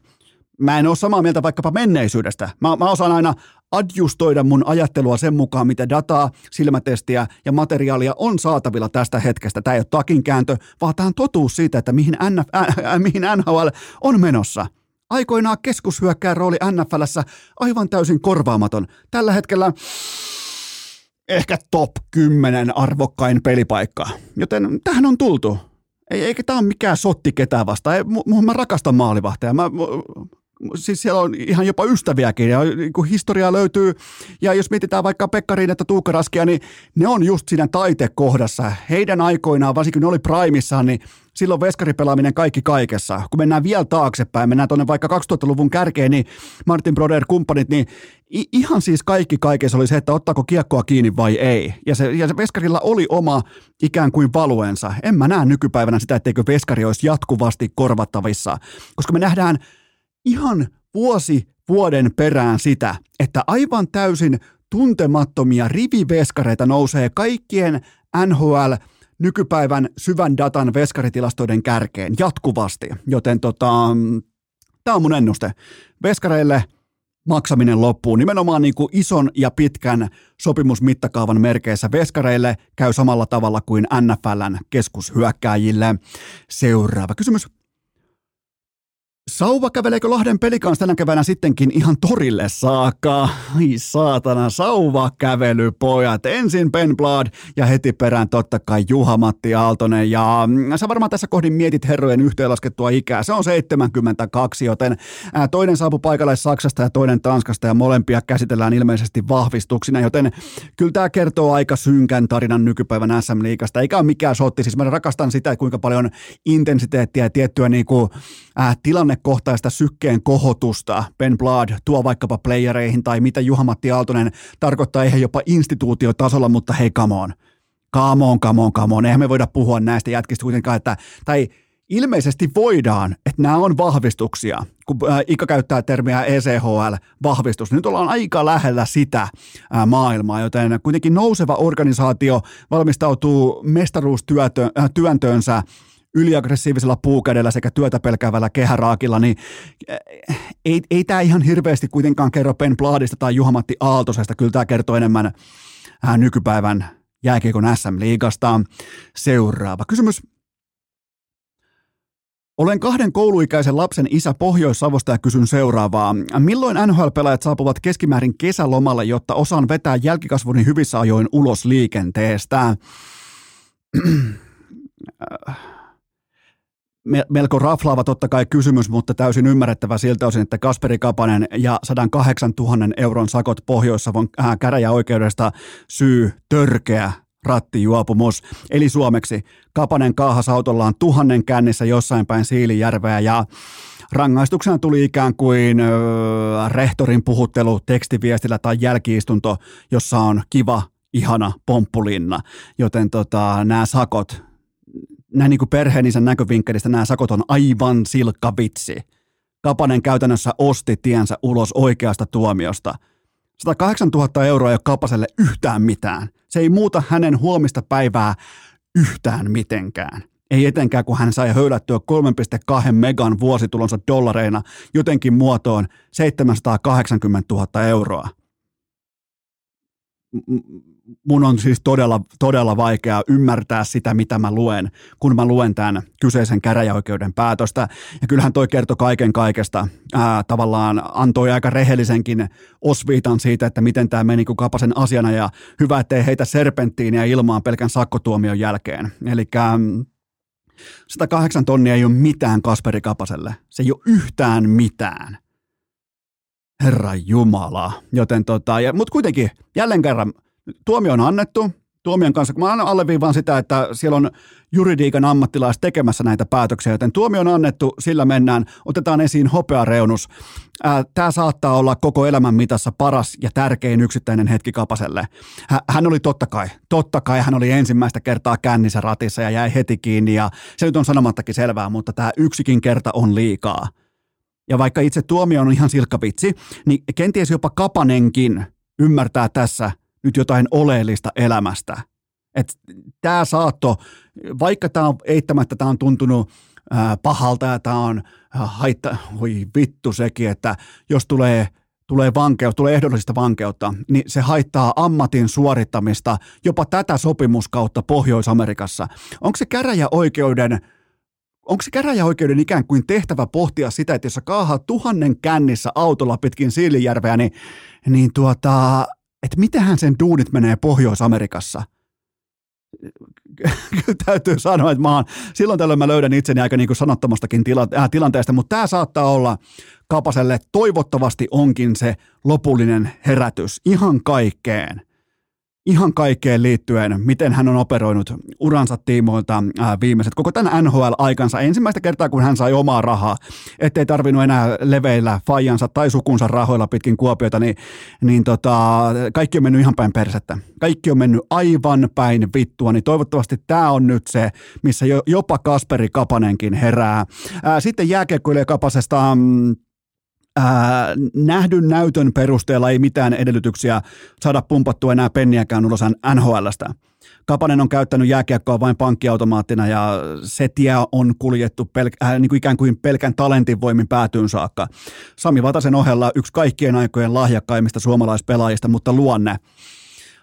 mä en ole samaa mieltä vaikkapa menneisyydestä. Mä, mä osaan aina adjustoida mun ajattelua sen mukaan, mitä dataa, silmätestiä ja materiaalia on saatavilla tästä hetkestä. Tämä ei ole takinkääntö, vaan tämä on totuus siitä, että mihin, NF, äh, mihin NHL on menossa. Aikoinaan keskushyökkään rooli NFLssä aivan täysin korvaamaton. Tällä hetkellä ehkä top 10 arvokkain pelipaikka. Joten tähän on tultu. Ei, eikä tämä ole mikään sotti ketään vastaan. Ei, mä rakastan maalivahteja. Mä, siis siellä on ihan jopa ystäviäkin ja niin kuin historiaa löytyy. Ja jos mietitään vaikka Pekkariin että Tuukka Raskia, niin ne on just siinä taitekohdassa. Heidän aikoinaan, varsinkin kun ne oli primissaan, niin silloin veskaripelaaminen kaikki kaikessa. Kun mennään vielä taaksepäin, mennään tuonne vaikka 2000-luvun kärkeen, niin Martin Broder kumppanit, niin ihan siis kaikki kaikessa oli se, että ottaako kiekkoa kiinni vai ei. Ja se, ja se veskarilla oli oma ikään kuin valuensa. En mä näe nykypäivänä sitä, etteikö veskari olisi jatkuvasti korvattavissa, koska me nähdään – ihan vuosi vuoden perään sitä, että aivan täysin tuntemattomia riviveskareita nousee kaikkien NHL nykypäivän syvän datan veskaritilastoiden kärkeen jatkuvasti. Joten tota, tämä on mun ennuste. Veskareille maksaminen loppuu nimenomaan niin kuin ison ja pitkän sopimusmittakaavan merkeissä veskareille käy samalla tavalla kuin NFLn keskushyökkääjille. Seuraava kysymys. Sauva käveleekö Lahden pelikans tänä keväänä sittenkin ihan torille saakka? Ai saatana, sauva kävely pojat. Ensin Ben Blad ja heti perään totta kai Juha-Matti Aaltonen. Ja mm, sä varmaan tässä kohdin mietit herrojen yhteenlaskettua ikää. Se on 72, joten toinen saapu paikalle Saksasta ja toinen Tanskasta ja molempia käsitellään ilmeisesti vahvistuksina. Joten kyllä tämä kertoo aika synkän tarinan nykypäivän SM-liigasta. Eikä ole mikään sotti. Siis mä rakastan sitä, kuinka paljon intensiteettiä ja tiettyä niin kuin, äh, tilanne tilannekohtaista sykkeen kohotusta Ben Blood tuo vaikkapa playereihin tai mitä Juha-Matti Aaltonen tarkoittaa ihan jopa instituutiotasolla, mutta hei come on. Come on, come on, come on. Eihän me voida puhua näistä jätkistä kuitenkaan, että, tai ilmeisesti voidaan, että nämä on vahvistuksia, kun Ika käyttää termiä ECHL-vahvistus. Nyt ollaan aika lähellä sitä maailmaa, joten kuitenkin nouseva organisaatio valmistautuu mestaruustyöntöönsä yliaggressiivisella puukädellä sekä työtä pelkäävällä kehäraakilla, niin ei, ei tämä ihan hirveästi kuitenkaan kerro Ben Bladista tai Juhamatti Aaltosesta. Kyllä tämä kertoo enemmän nykypäivän jääkiekon SM-liigasta. Seuraava kysymys. Olen kahden kouluikäisen lapsen isä Pohjois-Savosta ja kysyn seuraavaa. Milloin NHL-pelaajat saapuvat keskimäärin kesälomalle, jotta osaan vetää jälkikasvuni hyvissä ajoin ulos liikenteestä? melko raflaava totta kai kysymys, mutta täysin ymmärrettävä siltä osin, että Kasperi Kapanen ja 108 000 euron sakot Pohjois-Savon äh, käräjäoikeudesta syy törkeä rattijuopumus. Eli suomeksi Kapanen kaahas autollaan tuhannen kännissä jossain päin Siilijärveä ja rangaistuksena tuli ikään kuin ö, rehtorin puhuttelu tekstiviestillä tai jälkiistunto, jossa on kiva, ihana pomppulinna. Joten tota, nämä sakot, näin niin kuin perheeninsä näkövinkkelistä nämä sakot on aivan silkka vitsi. Kapanen käytännössä osti tiensä ulos oikeasta tuomiosta – 108 000 euroa ei ole Kapaselle yhtään mitään. Se ei muuta hänen huomista päivää yhtään mitenkään. Ei etenkään, kun hän sai höylättyä 3,2 megan vuositulonsa dollareina jotenkin muotoon 780 000 euroa mun on siis todella, todella vaikea ymmärtää sitä, mitä mä luen, kun mä luen tämän kyseisen käräjäoikeuden päätöstä. Ja kyllähän toi kertoi kaiken kaikesta. Ää, tavallaan antoi aika rehellisenkin osviitan siitä, että miten tämä meni kuin kapasen asiana ja hyvä, ettei heitä serpenttiiniä ilmaan pelkän sakkotuomion jälkeen. Eli 108 tonnia ei ole mitään Kasperi Kapaselle. Se ei ole yhtään mitään. Herra Jumala. Joten tota, ja, mutta kuitenkin jälleen kerran tuomio on annettu, tuomion kanssa, kun mä aina alleviivaan sitä, että siellä on juridiikan ammattilaiset tekemässä näitä päätöksiä, joten tuomio on annettu, sillä mennään, otetaan esiin hopeareunus. Tämä saattaa olla koko elämän mitassa paras ja tärkein yksittäinen hetki Kapaselle. Hän oli totta kai, totta kai hän oli ensimmäistä kertaa kännissä ratissa ja jäi heti kiinni ja se nyt on sanomattakin selvää, mutta tämä yksikin kerta on liikaa. Ja vaikka itse tuomio on ihan silkkapitsi, niin kenties jopa Kapanenkin ymmärtää tässä nyt jotain oleellista elämästä. Tämä saatto, vaikka tämä on eittämättä, tämä on tuntunut ää, pahalta ja tämä on haitta, voi vittu sekin, että jos tulee tulee vankeus, tulee ehdollista vankeutta, niin se haittaa ammatin suorittamista jopa tätä sopimuskautta Pohjois-Amerikassa. Onko se käräjäoikeuden onko se käräjäoikeuden ikään kuin tehtävä pohtia sitä, että jos sä kaahaat tuhannen kännissä autolla pitkin Siilijärveä, niin, niin tuota, että mitenhän sen duunit menee Pohjois-Amerikassa. Täytyy sanoa, että mä oon, silloin tällöin mä löydän itseni aika niin kuin sanottomastakin tila, äh, tilanteesta, mutta tämä saattaa olla Kapaselle, toivottavasti onkin se lopullinen herätys ihan kaikkeen ihan kaikkeen liittyen, miten hän on operoinut uransa tiimoilta ää, viimeiset koko tämän NHL-aikansa. Ensimmäistä kertaa, kun hän sai omaa rahaa, ettei tarvinnut enää leveillä fajansa tai sukunsa rahoilla pitkin Kuopiota, niin, niin tota, kaikki on mennyt ihan päin persettä. Kaikki on mennyt aivan päin vittua, niin toivottavasti tämä on nyt se, missä jopa Kasperi Kapanenkin herää. Ää, sitten jääkiekkoilija Kapasesta... Ää, nähdyn näytön perusteella ei mitään edellytyksiä saada pumpattua enää penniäkään ulos NHLstä. Kapanen on käyttänyt jääkiekkoa vain pankkiautomaattina ja se tie on kuljettu pelk- äh, niin kuin ikään kuin pelkän talentin voimin päätyyn saakka. Sami Vatasen ohella yksi kaikkien aikojen lahjakkaimmista suomalaispelaajista, mutta luonne,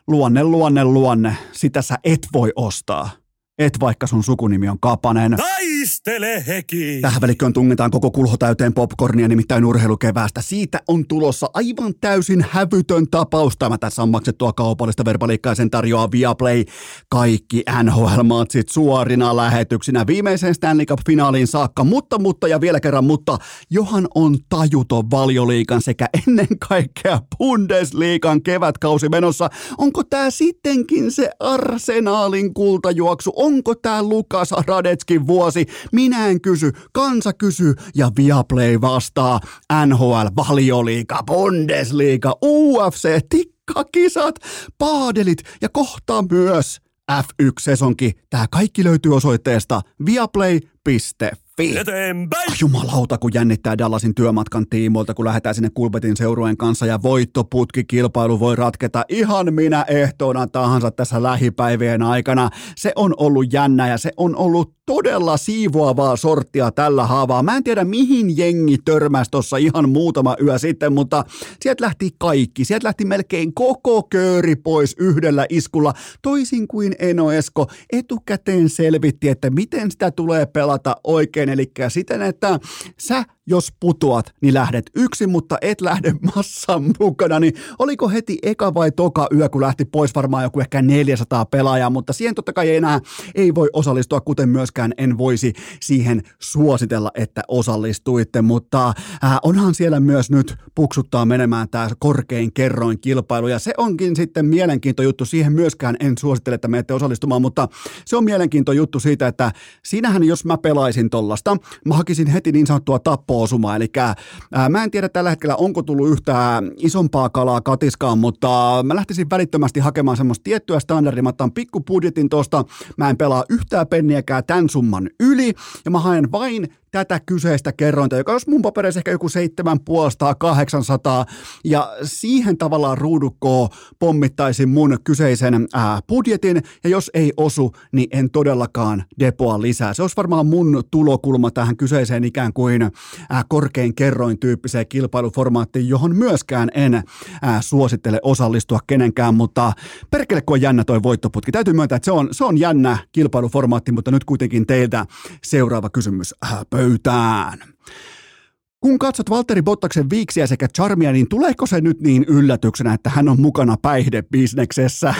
luonne, luonne, luonne, sitä sä et voi ostaa et vaikka sun sukunimi on Kapanen. Taistele heki! Tähän välikköön tungetaan koko kulho täyteen popcornia, nimittäin urheilukeväästä. Siitä on tulossa aivan täysin hävytön tapaus. Tämä tässä on maksettua kaupallista verbaliikkaa sen tarjoaa Viaplay. Kaikki NHL-matsit suorina lähetyksinä viimeiseen Stanley Cup-finaaliin saakka. Mutta, mutta ja vielä kerran, mutta Johan on tajuton valioliikan sekä ennen kaikkea Bundesliigan kevätkausi menossa. Onko tämä sittenkin se arsenaalin kultajuoksu? Onko tämä Lukas Radetskin vuosi? Minä en kysy, kansa kysyy ja Viaplay vastaa. NHL, Valioliiga, Bundesliga, UFC, tikkakisat, paadelit ja kohta myös F1-sesonki. Tämä kaikki löytyy osoitteesta viaplay.fi. Eteenpäin! Jumalauta, kun jännittää Dallasin työmatkan tiimoilta, kun lähdetään sinne Kulpetin seurueen kanssa ja voittoputkikilpailu voi ratketa ihan minä ehtoona tahansa tässä lähipäivien aikana. Se on ollut jännä ja se on ollut todella siivoavaa sorttia tällä haavaa. Mä en tiedä mihin jengi törmäsi tuossa ihan muutama yö sitten, mutta sieltä lähti kaikki. Sieltä lähti melkein koko kööri pois yhdellä iskulla, toisin kuin Eno Esko etukäteen selvitti, että miten sitä tulee pelata oikein, eli siten, että sä jos putoat, niin lähdet yksin, mutta et lähde massan mukana, niin oliko heti eka vai toka yö, kun lähti pois varmaan joku ehkä 400 pelaajaa, mutta siihen totta kai enää ei voi osallistua, kuten myöskään en voisi siihen suositella, että osallistuitte, mutta äh, onhan siellä myös nyt puksuttaa menemään tämä korkein kerroin kilpailu, ja se onkin sitten mielenkiinto juttu, siihen myöskään en suosittele, että menette osallistumaan, mutta se on mielenkiinto juttu siitä, että siinähän jos mä pelaisin tollasta, mä hakisin heti niin sanottua tappoa osuma. Eli ää, mä en tiedä tällä hetkellä, onko tullut yhtään isompaa kalaa katiskaan, mutta mä lähtisin välittömästi hakemaan semmoista tiettyä standardia. Mä otan pikkupudjetin tosta, mä en pelaa yhtään penniäkään tämän summan yli, ja mä haen vain tätä kyseistä kerrointa, joka olisi mun papereissa ehkä joku 750 800 ja siihen tavallaan ruudukkoon pommittaisin mun kyseisen ää, budjetin, ja jos ei osu, niin en todellakaan depoa lisää. Se olisi varmaan mun tulokulma tähän kyseiseen ikään kuin ää, korkein kerroin tyyppiseen kilpailuformaattiin, johon myöskään en ää, suosittele osallistua kenenkään, mutta perkele kun on jännä toi voittoputki. Täytyy myöntää, että se on, se on jännä kilpailuformaatti, mutta nyt kuitenkin teiltä seuraava kysymys. Ää, pöytään. Kun katsot Valtteri Bottaksen viiksiä sekä charmia, niin tuleeko se nyt niin yllätyksenä, että hän on mukana päihdebisneksessä?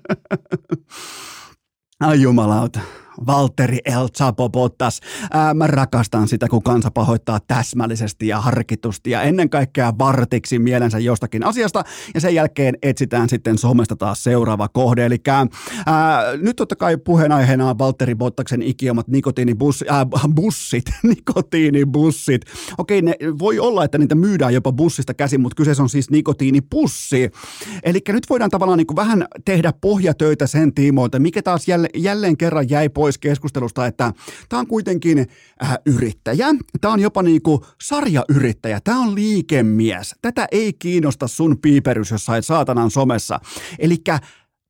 Ai jumalauta. Valtteri El Chapo Bottas. Ää, mä rakastan sitä, kun kansa pahoittaa täsmällisesti ja harkitusti ja ennen kaikkea vartiksi mielensä jostakin asiasta ja sen jälkeen etsitään sitten somesta taas seuraava kohde. Eli ää, nyt totta kai puheenaiheena on Valtteri Bottaksen ikiomat nikotiinibussit, ää, bussit, nikotiinibussit. Okei, ne voi olla, että niitä myydään jopa bussista käsin, mutta kyseessä on siis nikotiinipussi. Eli nyt voidaan tavallaan niin vähän tehdä pohjatöitä sen tiimoilta, mikä taas jälleen, jälleen kerran jäi pois pois keskustelusta, että tämä on kuitenkin äh, yrittäjä, tämä on jopa niin kuin sarjayrittäjä, tämä on liikemies. Tätä ei kiinnosta sun piiperys jossain saatanan somessa. Eli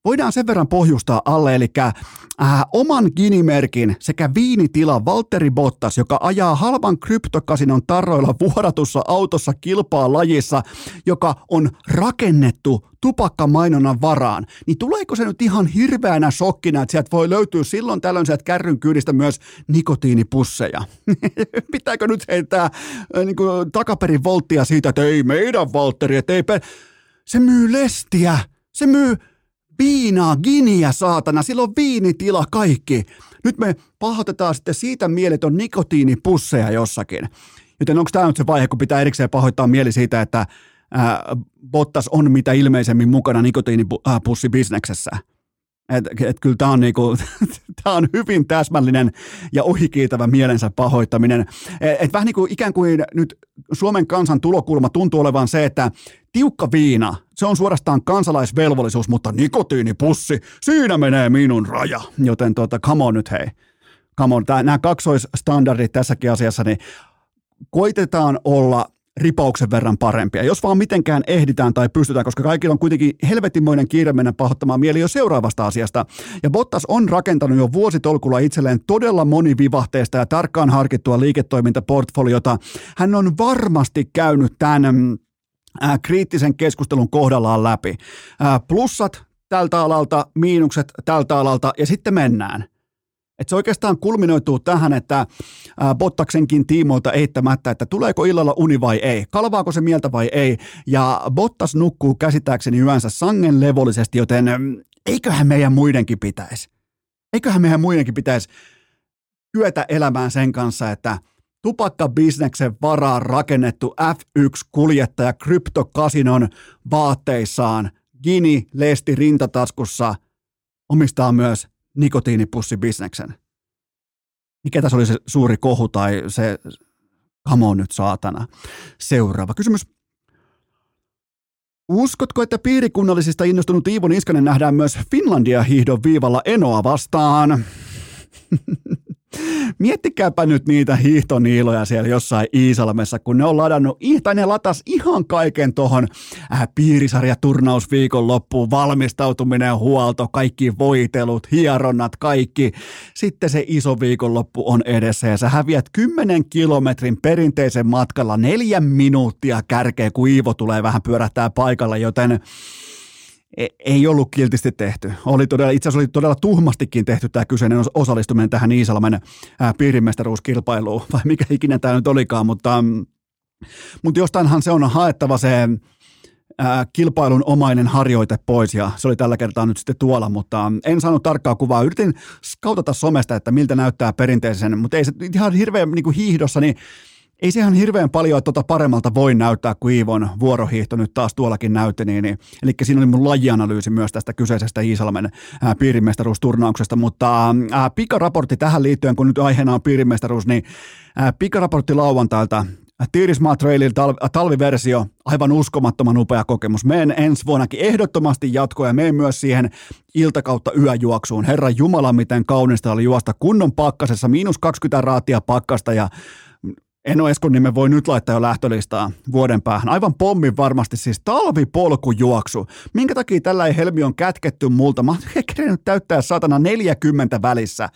voidaan sen verran pohjustaa alle, eli äh, oman ginimerkin sekä viinitila Valtteri Bottas, joka ajaa halvan kryptokasinon tarroilla vuodatussa autossa kilpaa lajissa, joka on rakennettu tupakkamainonnan varaan, niin tuleeko se nyt ihan hirveänä shokkina, että sieltä voi löytyä silloin tällöin sieltä kärryn kyydistä myös nikotiinipusseja? Pitääkö nyt heittää äh, niin kuin, takaperin volttia siitä, että ei meidän Valtteri, että ei pe- se myy lestiä, se myy viinaa, giniä saatana, sillä on viinitila kaikki. Nyt me pahoitetaan sitten siitä mieletön nikotiinipusseja jossakin. Joten onko tämä nyt se vaihe, kun pitää erikseen pahoittaa mieli siitä, että ää, Bottas on mitä ilmeisemmin mukana nikotiinipussibisneksessä? Että et kyllä tämä on, niinku, on hyvin täsmällinen ja ohikiitävä mielensä pahoittaminen. Et, et vähän niin kuin ikään kuin nyt Suomen kansan tulokulma tuntuu olevan se, että tiukka viina, se on suorastaan kansalaisvelvollisuus, mutta nikotiinipussi, siinä menee minun raja. Joten tuota, come on nyt hei. Come on, nämä kaksoisstandardit tässäkin asiassa, niin koitetaan olla ripauksen verran parempia, jos vaan mitenkään ehditään tai pystytään, koska kaikilla on kuitenkin helvetimoinen kiire mennä pahoittamaan mieli jo seuraavasta asiasta. Ja Bottas on rakentanut jo vuositolkulla itselleen todella monivivahteista ja tarkkaan harkittua liiketoimintaportfoliota. Hän on varmasti käynyt tämän mm, äh, kriittisen keskustelun kohdallaan läpi. Äh, plussat tältä alalta, miinukset tältä alalta ja sitten mennään. Et se oikeastaan kulminoituu tähän, että Bottaksenkin tiimoilta eittämättä, että tuleeko illalla uni vai ei, kalvaako se mieltä vai ei, ja Bottas nukkuu käsittääkseni yönsä sangen levollisesti, joten mm, eiköhän meidän muidenkin pitäisi. Eiköhän meidän muidenkin pitäisi kyetä elämään sen kanssa, että tupakkabisneksen varaan rakennettu F1-kuljettaja kryptokasinon vaatteissaan, Gini Lesti rintataskussa omistaa myös nikotiinipussibisneksen. Mikä tässä oli se suuri kohu tai se, kamo nyt saatana. Seuraava kysymys. Uskotko, että piirikunnallisista innostunut Iivo Niskanen nähdään myös Finlandia hiihdon viivalla Enoa vastaan? Miettikääpä nyt niitä hiihtoniiloja siellä jossain Iisalmessa, kun ne on ladannut, tai ne latas ihan kaiken tuohon äh, piirisarjaturnausviikon loppuun, valmistautuminen, huolto, kaikki voitelut, hieronnat, kaikki. Sitten se iso viikonloppu on edessä ja sä häviät 10 kilometrin perinteisen matkalla neljä minuuttia kärkeä, kun Iivo tulee vähän pyörähtää paikalla, joten ei ollut kiltisti tehty. Oli todella, itse asiassa oli todella tuhmastikin tehty tämä kyseinen osallistuminen tähän Iisalmen piirimestaruuskilpailuun, vai mikä ikinä tämä nyt olikaan, mutta, mutta jostainhan se on haettava se kilpailun omainen harjoite pois ja se oli tällä kertaa nyt sitten tuolla, mutta en saanut tarkkaa kuvaa. Yritin skautata somesta, että miltä näyttää perinteisen, mutta ei se ihan hirveän niin hiihdossa, niin ei se ihan hirveän paljon tuota paremmalta voi näyttää kuin Iivon vuorohiihto nyt taas tuollakin näytti. Niin, niin, eli siinä oli mun lajianalyysi myös tästä kyseisestä Iisalmen ää, piirimestaruusturnauksesta, mutta ää, pikaraportti tähän liittyen, kun nyt aiheena on piirimestaruus, niin ää, pikaraportti lauantailta Tiirismaa Trailin talv- talviversio, aivan uskomattoman upea kokemus. Meen ensi vuonnakin ehdottomasti jatkoa ja meen myös siihen iltakautta yöjuoksuun. Herra Jumala, miten kaunista oli juosta kunnon pakkasessa, miinus 20 raatia pakkasta ja Eno Eskonnimen voi nyt laittaa jo lähtölistaa vuoden päähän. Aivan pommin varmasti siis talvipolkujuoksu. Minkä takia tällä ei Helmi on kätketty multa? Mä oon täyttää satana 40 välissä.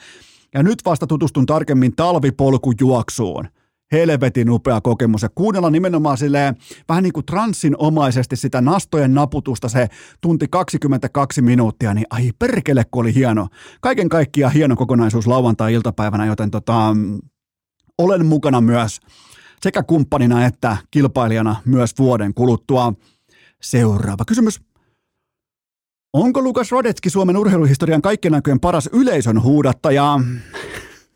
Ja nyt vasta tutustun tarkemmin talvipolkujuoksuun. Helvetin upea kokemus ja kuunnella nimenomaan silleen vähän niin kuin transsinomaisesti sitä nastojen naputusta se tunti 22 minuuttia, niin ai perkele kun oli hieno. Kaiken kaikkiaan hieno kokonaisuus lauantai-iltapäivänä, joten tota, olen mukana myös sekä kumppanina että kilpailijana myös vuoden kuluttua. Seuraava kysymys. Onko Lukas Rodetski Suomen urheiluhistorian kaikkien aikojen paras yleisön huudattaja?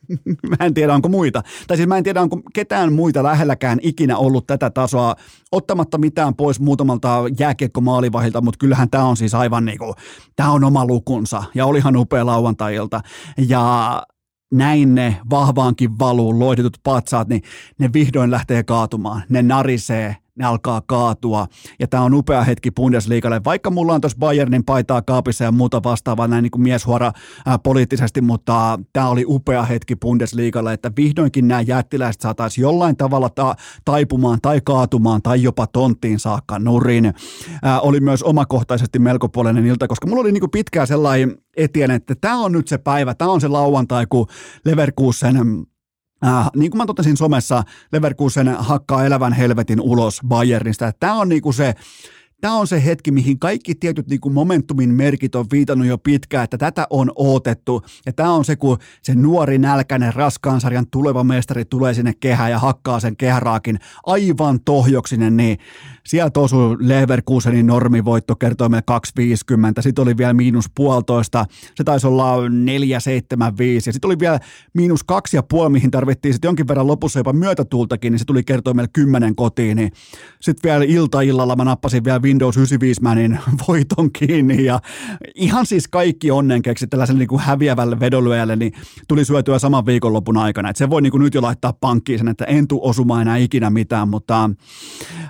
mä en tiedä, onko muita. Tai siis mä en tiedä, onko ketään muita lähelläkään ikinä ollut tätä tasoa, ottamatta mitään pois muutamalta jääkiekko-maalivahilta, mutta kyllähän tämä on siis aivan niinku, tämä on oma lukunsa. Ja olihan upea lauantailta. Ja näin ne vahvaankin valuu loidetut patsaat, niin ne vihdoin lähtee kaatumaan. Ne narisee, ne alkaa kaatua. Ja tämä on upea hetki Bundesliigalle. Vaikka mulla on tuossa Bayernin paitaa kaapissa ja muuta vastaavaa näin niin kuin mieshuora ää, poliittisesti, mutta tämä oli upea hetki Bundesliigalle, että vihdoinkin nämä jättiläiset saataisiin jollain tavalla ta- taipumaan tai kaatumaan tai jopa tonttiin saakka nurin. Ää, oli myös omakohtaisesti melkopuolinen ilta, koska mulla oli niin kuin pitkään sellainen etien, että tämä on nyt se päivä, tämä on se lauantai, kun Leverkusen Äh, niin kuin mä totesin somessa, Leverkusen hakkaa elävän helvetin ulos Bayernista. Tämä on niinku se tämä on se hetki, mihin kaikki tietyt niin kuin momentumin merkit on viitannut jo pitkään, että tätä on odotettu. Ja tämä on se, kun se nuori nälkäinen raskaan sarjan tuleva mestari tulee sinne kehään ja hakkaa sen kehäraakin aivan tohjoksinen, niin sieltä osui Leverkusenin normivoitto kertoimelle 2,50. Sitten oli vielä miinus puolitoista. Se taisi olla 4,75. Ja sitten oli vielä miinus kaksi ja puoli, mihin tarvittiin sitten jonkin verran lopussa jopa myötätuultakin, niin se tuli kertoimelle 10 kotiin. Niin sitten vielä ilta-illalla mä nappasin vielä Windows 95 Manin voiton kiinni. Ja ihan siis kaikki onnenkeksi tällaisen niin kuin häviävälle vedolyöjälle, niin tuli syötyä saman viikonlopun aikana. Et se voi niin kuin nyt jo laittaa pankkiin sen, että en tu osumaan enää ikinä mitään, mutta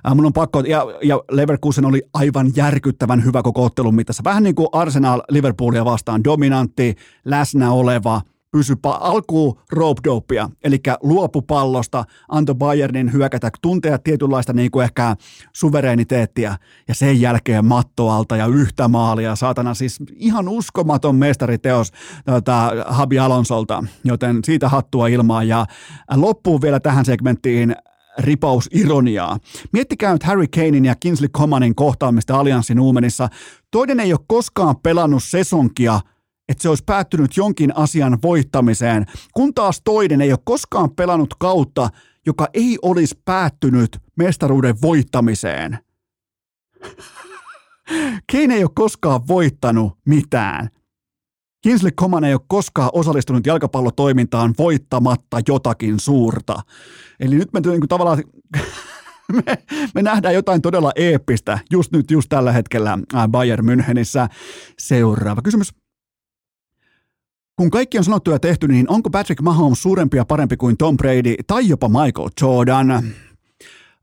äh, mun on pakko ja, ja Leverkusen oli aivan järkyttävän hyvä koko ottelun mitassa. Vähän niin kuin Arsenal Liverpoolia vastaan, dominantti, läsnä oleva, pysy pa- alkuun rope dopea, eli luopu pallosta, antoi Bayernin hyökätä, tuntea tietynlaista niin kuin ehkä suvereniteettia, ja sen jälkeen mattoalta ja yhtä maalia, saatana siis ihan uskomaton mestariteos tuota, Habi Alonsolta, joten siitä hattua ilmaa, ja loppuun vielä tähän segmenttiin ripaus ironiaa. Miettikää nyt Harry Kanein ja Kingsley Comanin kohtaamista Allianssin uumenissa. Toinen ei ole koskaan pelannut sesonkia että se olisi päättynyt jonkin asian voittamiseen, kun taas toinen ei ole koskaan pelannut kautta, joka ei olisi päättynyt mestaruuden voittamiseen. Kane ei ole koskaan voittanut mitään. Kinsley Coman ei ole koskaan osallistunut jalkapallotoimintaan voittamatta jotakin suurta. Eli nyt me niin tavallaan me, me nähdään jotain todella eeppistä just nyt, just tällä hetkellä Bayern Münchenissä. Seuraava kysymys. Kun kaikki on sanottu ja tehty, niin onko Patrick Mahomes suurempi ja parempi kuin Tom Brady tai jopa Michael Jordan?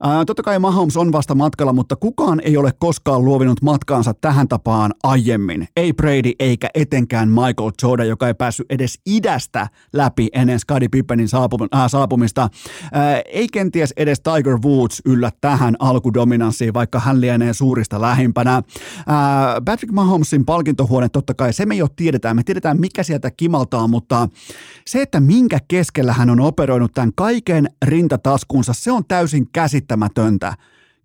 Ää, totta kai Mahomes on vasta matkalla, mutta kukaan ei ole koskaan luovinut matkaansa tähän tapaan aiemmin. Ei Brady eikä etenkään Michael Jordan, joka ei päässyt edes idästä läpi ennen Scottie Pippenin äh, saapumista. Ää, ei kenties edes Tiger Woods yllä tähän alkudominanssiin, vaikka hän lienee suurista lähimpänä. Ää, Patrick Mahomesin palkintohuone, totta kai se me jo tiedetään. Me tiedetään, mikä sieltä kimaltaa, mutta se, että minkä keskellä hän on operoinut tämän kaiken rintataskunsa, se on täysin käsittämätöntä käsittämätöntä.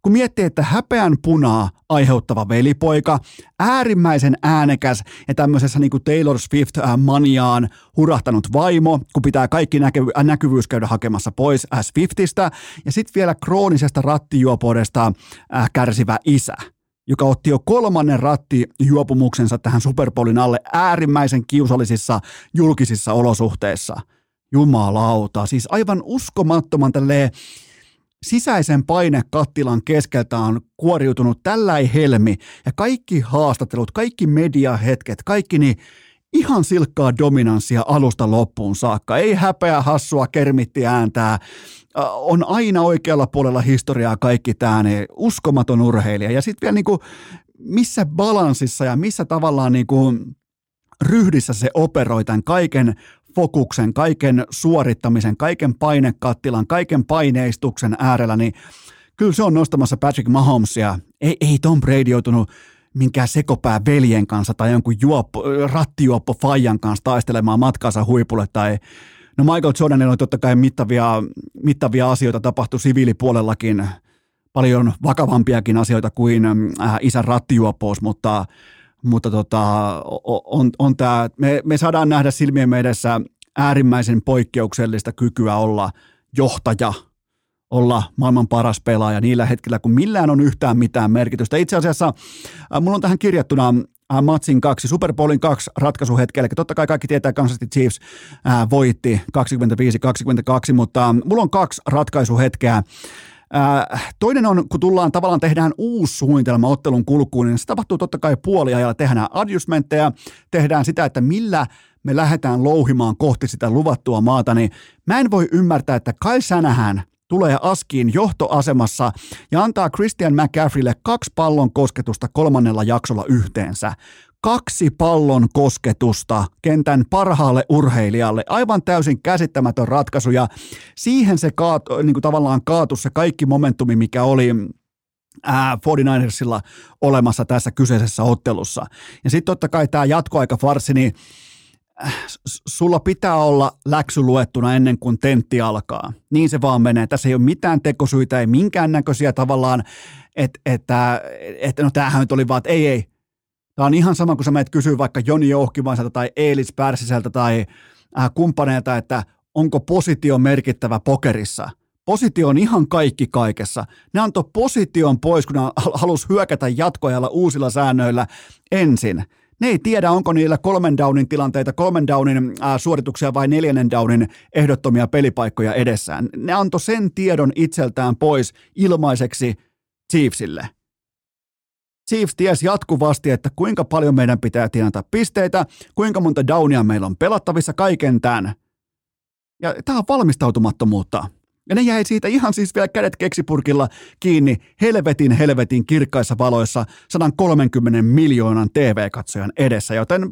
Kun miettii, että häpeän punaa aiheuttava velipoika, äärimmäisen äänekäs ja tämmöisessä niin kuin Taylor Swift-maniaan hurahtanut vaimo, kun pitää kaikki näky- näkyvyys käydä hakemassa pois S50stä, ja sitten vielä kroonisesta rattijuopodesta äh, kärsivä isä joka otti jo kolmannen rattijuopumuksensa tähän Superpolin alle äärimmäisen kiusallisissa julkisissa olosuhteissa. Jumalauta, siis aivan uskomattoman tälleen sisäisen painekattilan keskeltä on kuoriutunut tällä helmi ja kaikki haastattelut, kaikki mediahetket, kaikki niin ihan silkkaa dominanssia alusta loppuun saakka. Ei häpeä, hassua, kermitti ääntää. On aina oikealla puolella historiaa kaikki tämä, niin uskomaton urheilija. Ja sitten vielä niin kuin, missä balanssissa ja missä tavallaan niin kuin ryhdissä se operoi tämän kaiken fokuksen, kaiken suorittamisen, kaiken painekattilan, kaiken paineistuksen äärellä, niin kyllä se on nostamassa Patrick Mahomesia. Ei, ei Tom Brady joutunut minkään sekopää veljen kanssa tai jonkun juoppo, rattijuoppo Fajan kanssa taistelemaan matkaansa huipulle tai No Michael Jordanilla on totta kai mittavia, mittavia asioita tapahtu siviilipuolellakin, paljon vakavampiakin asioita kuin äh, isän rattijuoppous, mutta mutta tota, on, on tää, me, me saadaan nähdä silmien edessä äärimmäisen poikkeuksellista kykyä olla johtaja, olla maailman paras pelaaja niillä hetkillä, kun millään on yhtään mitään merkitystä. Itse asiassa äh, mulla on tähän kirjattuna äh, Matsin kaksi, Super Bowlin kaksi ratkaisuhetkeä, eli totta kai kaikki tietää, Kansas City Chiefs äh, voitti 25-22, mutta mulla on kaksi ratkaisuhetkeä, Äh, toinen on, kun tullaan tavallaan tehdään uusi suunnitelma ottelun kulkuun, niin se tapahtuu totta kai puoliajalla. Tehdään adjustmentteja, tehdään sitä, että millä me lähdetään louhimaan kohti sitä luvattua maata, niin mä en voi ymmärtää, että Kai Sänähän tulee askiin johtoasemassa ja antaa Christian McCaffreylle kaksi pallon kosketusta kolmannella jaksolla yhteensä kaksi pallon kosketusta kentän parhaalle urheilijalle. Aivan täysin käsittämätön ratkaisu ja siihen se kaatu, niin kuin tavallaan kaatu se kaikki momentumi, mikä oli ää, 49ersilla olemassa tässä kyseisessä ottelussa. Ja sitten totta kai tämä jatkoaika farsi, niin äh, sulla pitää olla läksy luettuna ennen kuin tentti alkaa. Niin se vaan menee. Tässä ei ole mitään tekosyitä, ei minkäännäköisiä tavallaan, että, että, että no tämähän nyt oli vaan, että ei, ei, Tämä on ihan sama, kun sä menet kysyä vaikka Joni Jouhkivaiselta tai Eelis Pärsiseltä tai äh, kumppaneilta, että onko positio merkittävä pokerissa. Positio on ihan kaikki kaikessa. Ne antoi position pois, kun ne halus hyökätä jatkoajalla uusilla säännöillä ensin. Ne ei tiedä, onko niillä kolmen downin tilanteita, kolmen downin äh, suorituksia vai neljännen downin ehdottomia pelipaikkoja edessään. Ne antoi sen tiedon itseltään pois ilmaiseksi Chiefsille. Chiefs tiesi jatkuvasti, että kuinka paljon meidän pitää tienata pisteitä, kuinka monta downia meillä on pelattavissa, kaiken tämän. Ja tämä on valmistautumattomuutta. Ja ne jäi siitä ihan siis vielä kädet keksipurkilla kiinni helvetin helvetin kirkkaissa valoissa 130 miljoonan TV-katsojan edessä, joten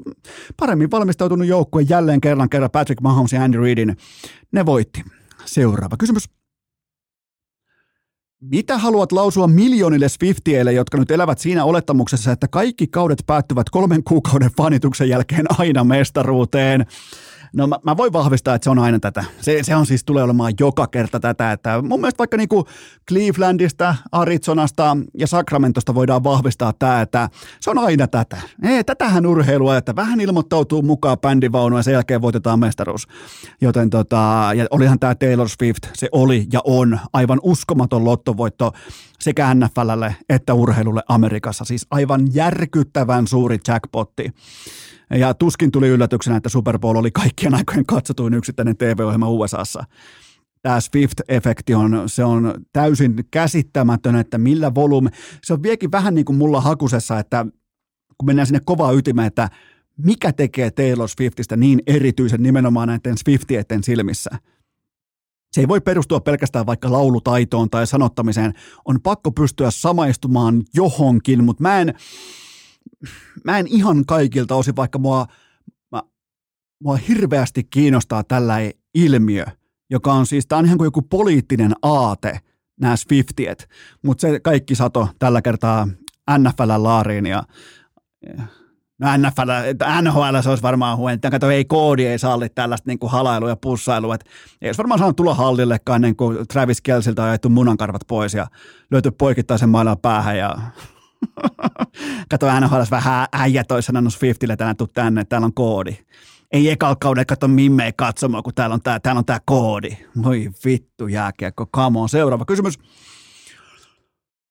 paremmin valmistautunut joukkue jälleen kerran kerran Patrick Mahomes ja Andy Reidin, ne voitti. Seuraava kysymys. Mitä haluat lausua miljoonille Swiftieille, jotka nyt elävät siinä olettamuksessa, että kaikki kaudet päättyvät kolmen kuukauden fanituksen jälkeen aina mestaruuteen? No mä, mä voin vahvistaa, että se on aina tätä. Se, se on siis tulee olemaan joka kerta tätä, että mun mielestä vaikka niinku Clevelandista, Arizonasta ja Sacramentosta voidaan vahvistaa tämä, että se on aina tätä. Ei, tätähän urheilua, että vähän ilmoittautuu mukaan bändivaunu ja sen jälkeen voitetaan mestaruus. Joten tota, ja olihan tämä Taylor Swift, se oli ja on aivan uskomaton lottovoitto sekä NFLlle että urheilulle Amerikassa. Siis aivan järkyttävän suuri jackpotti. Ja tuskin tuli yllätyksenä, että Super Bowl oli kaikkien aikojen katsotuin yksittäinen TV-ohjelma USAssa. Tämä Swift-efekti on, se on täysin käsittämätön, että millä volyymi. Se on vieläkin vähän niin kuin mulla hakusessa, että kun mennään sinne kovaa ytimeen, että mikä tekee Taylor Swiftistä niin erityisen nimenomaan näiden Swiftieiden silmissä? Se ei voi perustua pelkästään vaikka laulutaitoon tai sanottamiseen. On pakko pystyä samaistumaan johonkin, mutta mä en, mä en ihan kaikilta osin, vaikka mua, mä, mua hirveästi kiinnostaa tällä ilmiö, joka on siis, tämä on ihan kuin joku poliittinen aate, nämä Swiftiet, mutta se kaikki sato tällä kertaa NFL-laariin ja No NFL, NHL se olisi varmaan huono. Kato, ei koodi ei salli tällaista niin halailua ja pussailua. ei olisi varmaan saanut tulla hallillekaan niin kuin Travis Kelsiltä on ajettu munankarvat pois ja löyty poikittaisen mailan päähän ja kato NHL vähän äijät olisi sanonut Swiftille tänään tuu tänne, täällä on koodi. Ei ekalla kaudella kato mimmei katsomaan, kun täällä on tää, täällä on tää koodi. Voi vittu jääkiekko, come on. Seuraava kysymys.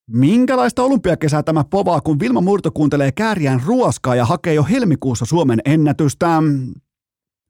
Minkälaista olympiakesää tämä povaa, kun Vilma Murto kuuntelee kääriään ruoskaa ja hakee jo helmikuussa Suomen ennätystä?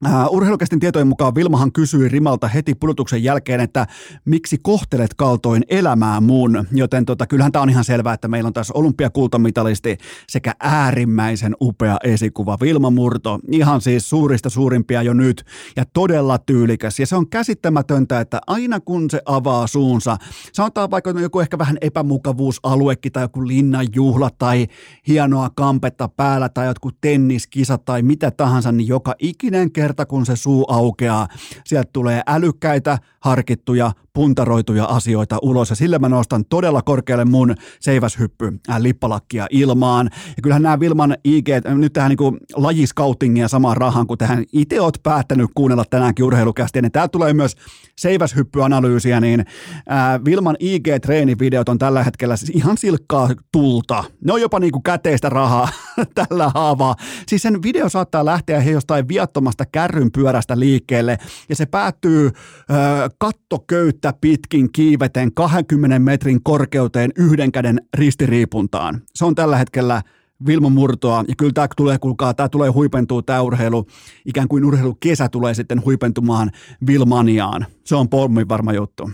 Uh, urheilukästin tietojen mukaan Vilmahan kysyi Rimalta heti pudotuksen jälkeen, että miksi kohtelet kaltoin elämää mun, joten tota, kyllähän tämä on ihan selvää, että meillä on tässä olympiakultamitalisti sekä äärimmäisen upea esikuva Vilma Murto, ihan siis suurista suurimpia jo nyt ja todella tyylikäs. Ja se on käsittämätöntä, että aina kun se avaa suunsa, sanotaan vaikka joku ehkä vähän epämukavuusaluekin tai joku linnanjuhla tai hienoa kampetta päällä tai jotkut tenniskisat tai mitä tahansa, niin joka ikinen kerta kerta kun se suu aukeaa, sieltä tulee älykkäitä, harkittuja, puntaroituja asioita ulos ja sillä mä nostan todella korkealle mun seiväshyppy äh, lippalakkia ilmaan. Ja kyllähän nämä Vilman IG, äh, nyt tähän niin lajiskautingia samaan rahan, kun tähän itse oot päättänyt kuunnella tänäänkin urheilukästi, niin täällä tulee myös seiväshyppyanalyysiä, niin äh, Vilman IG-treenivideot on tällä hetkellä siis ihan silkkaa tulta. Ne on jopa niin kuin käteistä rahaa tällä haavaa. Siis sen video saattaa lähteä he jostain viattomasta kärryn pyörästä liikkeelle ja se päättyy äh, kattoköyttä pitkin kiiveten 20 metrin korkeuteen yhden käden ristiriipuntaan. Se on tällä hetkellä Vilma Murtoa, ja kyllä tämä tulee, kuulkaa, tämä tulee huipentua, tämä urheilu, ikään kuin urheilukesä tulee sitten huipentumaan Vilmaniaan. Se on pommin varma juttu.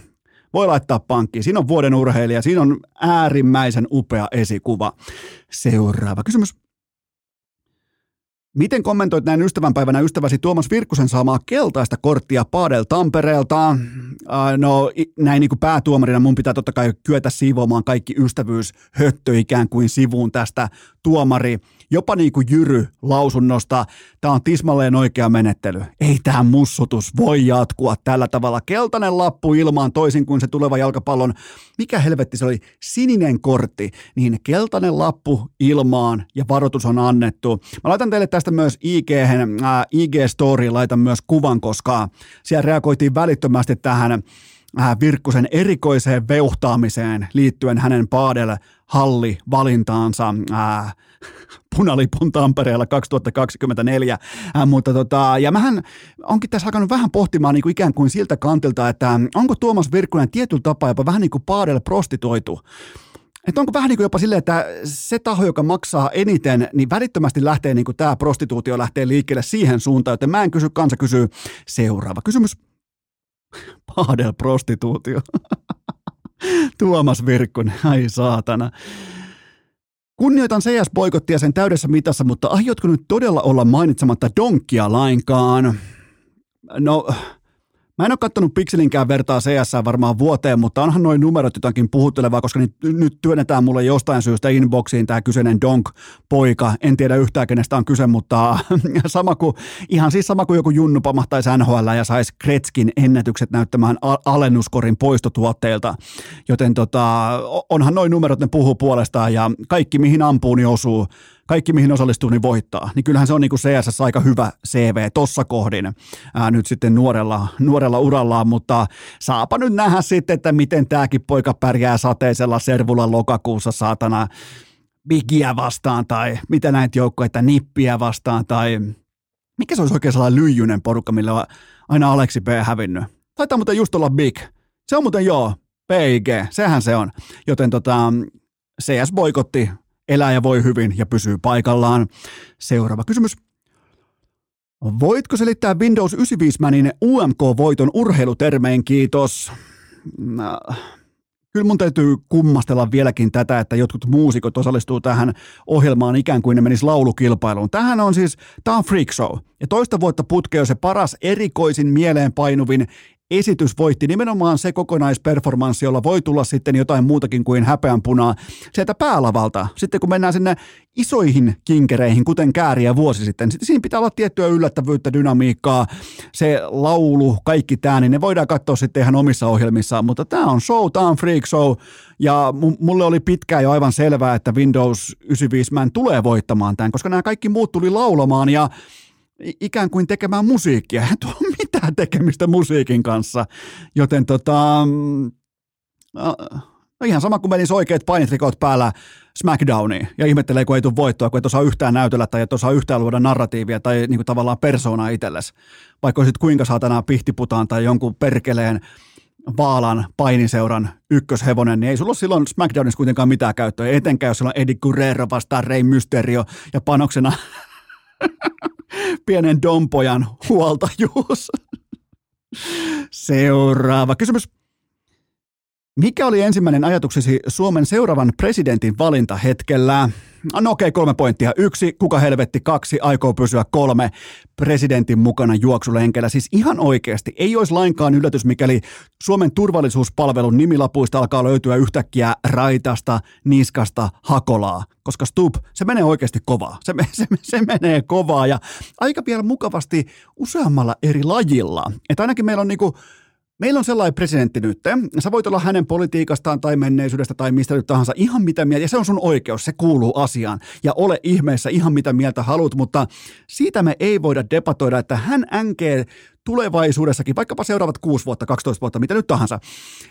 Voi laittaa pankkiin. Siinä on vuoden urheilija, siinä on äärimmäisen upea esikuva. Seuraava kysymys. Miten kommentoit näin ystävänpäivänä ystäväsi Tuomas Virkkusen saamaa keltaista korttia Paadel Tampereelta? No näin niin kuin päätuomarina mun pitää totta kai kyetä siivoamaan kaikki ystävyyshöttö ikään kuin sivuun tästä tuomari jopa niin kuin Jyry lausunnosta, tämä on tismalleen oikea menettely. Ei tämä mussutus voi jatkua tällä tavalla. Keltainen lappu ilmaan toisin kuin se tuleva jalkapallon, mikä helvetti se oli, sininen kortti, niin keltainen lappu ilmaan ja varoitus on annettu. Mä laitan teille tästä myös IG, äh, IG-story, laitan myös kuvan, koska siellä reagoitiin välittömästi tähän äh, Virkkusen erikoiseen veuhtaamiseen liittyen hänen paadelle halli valintaansa äh, punalipun Tampereella 2024, äh, mutta tota, ja mähän onkin tässä alkanut vähän pohtimaan niin kuin ikään kuin siltä kantilta, että onko Tuomas Virkkunen tietyllä tapaa jopa vähän niin kuin paadelle prostituoitu, että onko vähän niin kuin jopa silleen, että se taho, joka maksaa eniten, niin välittömästi lähtee niin kuin tämä prostituutio lähtee liikkeelle siihen suuntaan, joten mä en kysy, kansa kysyy. Seuraava kysymys. Paadel prostituutio. Tuomas Virkkunen, ai saatana. Kunnioitan CS-boikottia sen täydessä mitassa, mutta aiotko nyt todella olla mainitsematta donkkia lainkaan? No, Mä en ole kattonut pikselinkään vertaa CS varmaan vuoteen, mutta onhan noin numerot jotakin puhuttelevaa, koska nyt, nyt työnnetään mulle jostain syystä inboxiin tämä kyseinen Donk-poika. En tiedä yhtään kenestä on kyse, mutta sama kuin, ihan siis sama kuin joku junnu pamahtaisi NHL ja saisi Kretskin ennätykset näyttämään alennuskorin poistotuotteilta. Joten tota, onhan noin numerot, ne puhuu puolestaan ja kaikki mihin ampuu, niin osuu kaikki mihin osallistuu, niin voittaa. Niin kyllähän se on niin kuin CSS aika hyvä CV tossa kohdin ää, nyt sitten nuorella, nuorella urallaan, mutta saapa nyt nähdä sitten, että miten tämäkin poika pärjää sateisella servulla lokakuussa saatana Bigia vastaan tai mitä näitä joukkoja, Nippiä vastaan tai mikä se olisi oikein sellainen lyijyinen porukka, millä on aina Aleksi B hävinnyt. Taitaa muuten just olla Big. Se on muuten joo, PIG, sehän se on. Joten tota, CS boikotti elää ja voi hyvin ja pysyy paikallaan. Seuraava kysymys. Voitko selittää Windows 95 Manin UMK-voiton urheilutermeen, kiitos? kyllä mun täytyy kummastella vieläkin tätä, että jotkut muusikot osallistuu tähän ohjelmaan ikään kuin ne menis laulukilpailuun. Tähän on siis, tämä on freak show. Ja toista vuotta putkeo se paras erikoisin mieleenpainuvin esitys voitti nimenomaan se kokonaisperformanssi, jolla voi tulla sitten jotain muutakin kuin häpeänpunaa sieltä päälavalta. Sitten kun mennään sinne isoihin kinkereihin, kuten kääriä vuosi sitten, sitten siinä pitää olla tiettyä yllättävyyttä, dynamiikkaa, se laulu, kaikki tämä, niin ne voidaan katsoa sitten ihan omissa ohjelmissaan, mutta tämä on show, tämä on freak show, ja mulle oli pitkään jo aivan selvää, että Windows 95 Man tulee voittamaan tämän, koska nämä kaikki muut tuli laulamaan, ja ikään kuin tekemään musiikkia. Ei tuo mitään tekemistä musiikin kanssa. Joten tota, mm, no ihan sama kuin menisi oikeat painitrikot päällä SmackDowniin ja ihmettelee, kun ei tule voittoa, kun et osaa yhtään näytellä tai et osaa yhtään luoda narratiivia tai niin kuin tavallaan persoonaa itsellesi. Vaikka olisit kuinka saatana pihtiputaan tai jonkun perkeleen Vaalan painiseuran ykköshevonen, niin ei sulla ole silloin SmackDownissa kuitenkaan mitään käyttöä, etenkään jos sulla on Eddie Guerrero vastaan Rey Mysterio ja panoksena pienen dompojan huoltajuus. Seuraava kysymys. Mikä oli ensimmäinen ajatuksesi Suomen seuraavan presidentin valintahetkellä? No okei, okay, kolme pointtia. Yksi, kuka helvetti, kaksi, aikoo pysyä kolme presidentin mukana juoksulenkellä. Siis ihan oikeasti, ei olisi lainkaan yllätys, mikäli Suomen turvallisuuspalvelun nimilapuista alkaa löytyä yhtäkkiä raitasta, niskasta, hakolaa. Koska Stub, se menee oikeasti kovaa. Se, se, se menee kovaa ja aika vielä mukavasti useammalla eri lajilla. Että ainakin meillä on niinku Meillä on sellainen presidentti nyt. Sä voit olla hänen politiikastaan tai menneisyydestä tai mistä nyt tahansa ihan mitä mieltä. Ja se on sun oikeus, se kuuluu asiaan. Ja ole ihmeessä ihan mitä mieltä haluat, mutta siitä me ei voida debatoida, että hän änkee tulevaisuudessakin, vaikkapa seuraavat 6 vuotta, 12 vuotta, mitä nyt tahansa.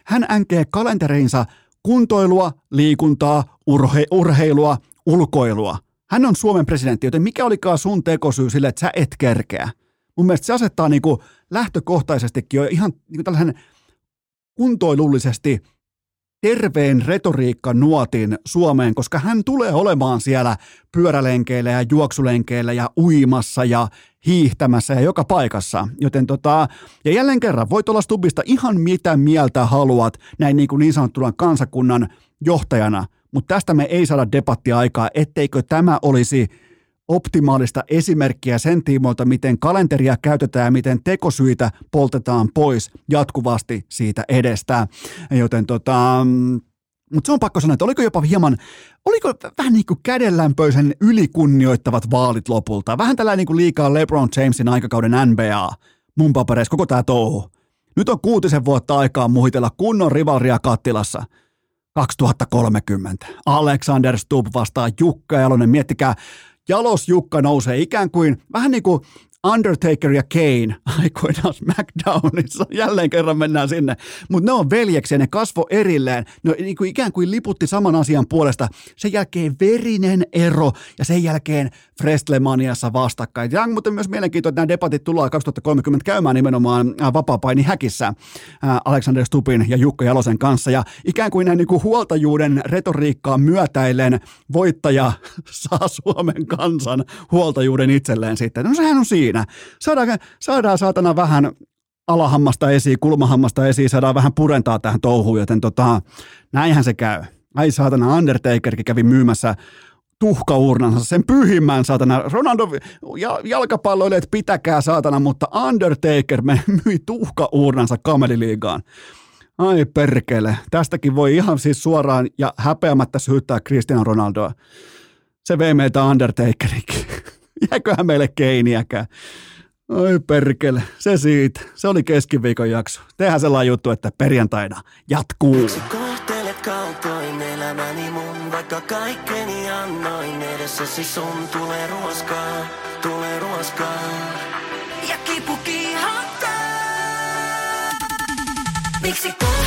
Hän änkee kalentereinsa kuntoilua, liikuntaa, urhe- urheilua, ulkoilua. Hän on Suomen presidentti, joten mikä olikaan sun tekosyy sille, että sä et kerkeä? Mun mielestä se asettaa niin kuin lähtökohtaisestikin jo ihan niin kuin tällaisen kuntoilullisesti terveen retoriikka-nuotin Suomeen, koska hän tulee olemaan siellä pyörälenkeillä ja juoksulenkeillä ja uimassa ja hiihtämässä ja joka paikassa. Joten tota, ja jälleen kerran, voit olla Stubista ihan mitä mieltä haluat näin niin, kuin niin sanottuna kansakunnan johtajana, mutta tästä me ei saada debattia aikaa, etteikö tämä olisi optimaalista esimerkkiä sen tiimoilta, miten kalenteria käytetään ja miten tekosyitä poltetaan pois jatkuvasti siitä edestä. Joten tota, mutta se on pakko sanoa, että oliko jopa hieman, oliko vähän niin kuin kädenlämpöisen ylikunnioittavat vaalit lopulta. Vähän tällainen niin kuin liikaa LeBron Jamesin aikakauden NBA, mun papereissa, koko tämä touhu. Nyt on kuutisen vuotta aikaa muhitella kunnon rivalria kattilassa. 2030. Alexander Stubb vastaa Jukka Jalonen. Miettikää, Jalos Jukka nousee ikään kuin, vähän niin kuin Undertaker ja Kane aikoinaan SmackDownissa. Jälleen kerran mennään sinne. Mutta ne on veljeksiä, ne kasvo erilleen. Ne niin kuin ikään kuin liputti saman asian puolesta. Sen jälkeen verinen ero ja sen jälkeen Frestlemaniassa vastakkain. Ja muuten myös mielenkiintoista, että nämä debatit tullaan 2030 käymään nimenomaan äh, vapaapaini häkissä äh, Alexander Stupin ja Jukka Jalosen kanssa. Ja ikään kuin näin niin kuin huoltajuuden retoriikkaa myötäillen voittaja saa Suomen kansan huoltajuuden itselleen sitten. No sehän on siinä. Saadaan, saadaan saatana vähän alahammasta esiin, kulmahammasta esiin, saadaan vähän purentaa tähän touhuun, joten tota, näinhän se käy. Ai saatana, Undertakerkin kävi myymässä tuhkaurnansa, sen pyhimmän saatana. Ronaldo ja, jalkapalloilijat pitäkää saatana, mutta Undertaker me myi tuhkaurnansa kameliliigaan. Ai perkele, tästäkin voi ihan siis suoraan ja häpeämättä syyttää Cristiano Ronaldoa. Se vei meiltä Undertakerikin. Jääköhän meille keiniäkään. Oi perkele, se siitä. Se oli keskiviikon jakso. Tehdään sellainen juttu, että perjantaina jatkuu. Miksi kohtelet kaltoin elämäni mun, vaikka kaikkeni annoin edessäsi sun tulee ruoskaa, tulee ruoskaa. Ja kipu kiihottaa. Miksi kohtelet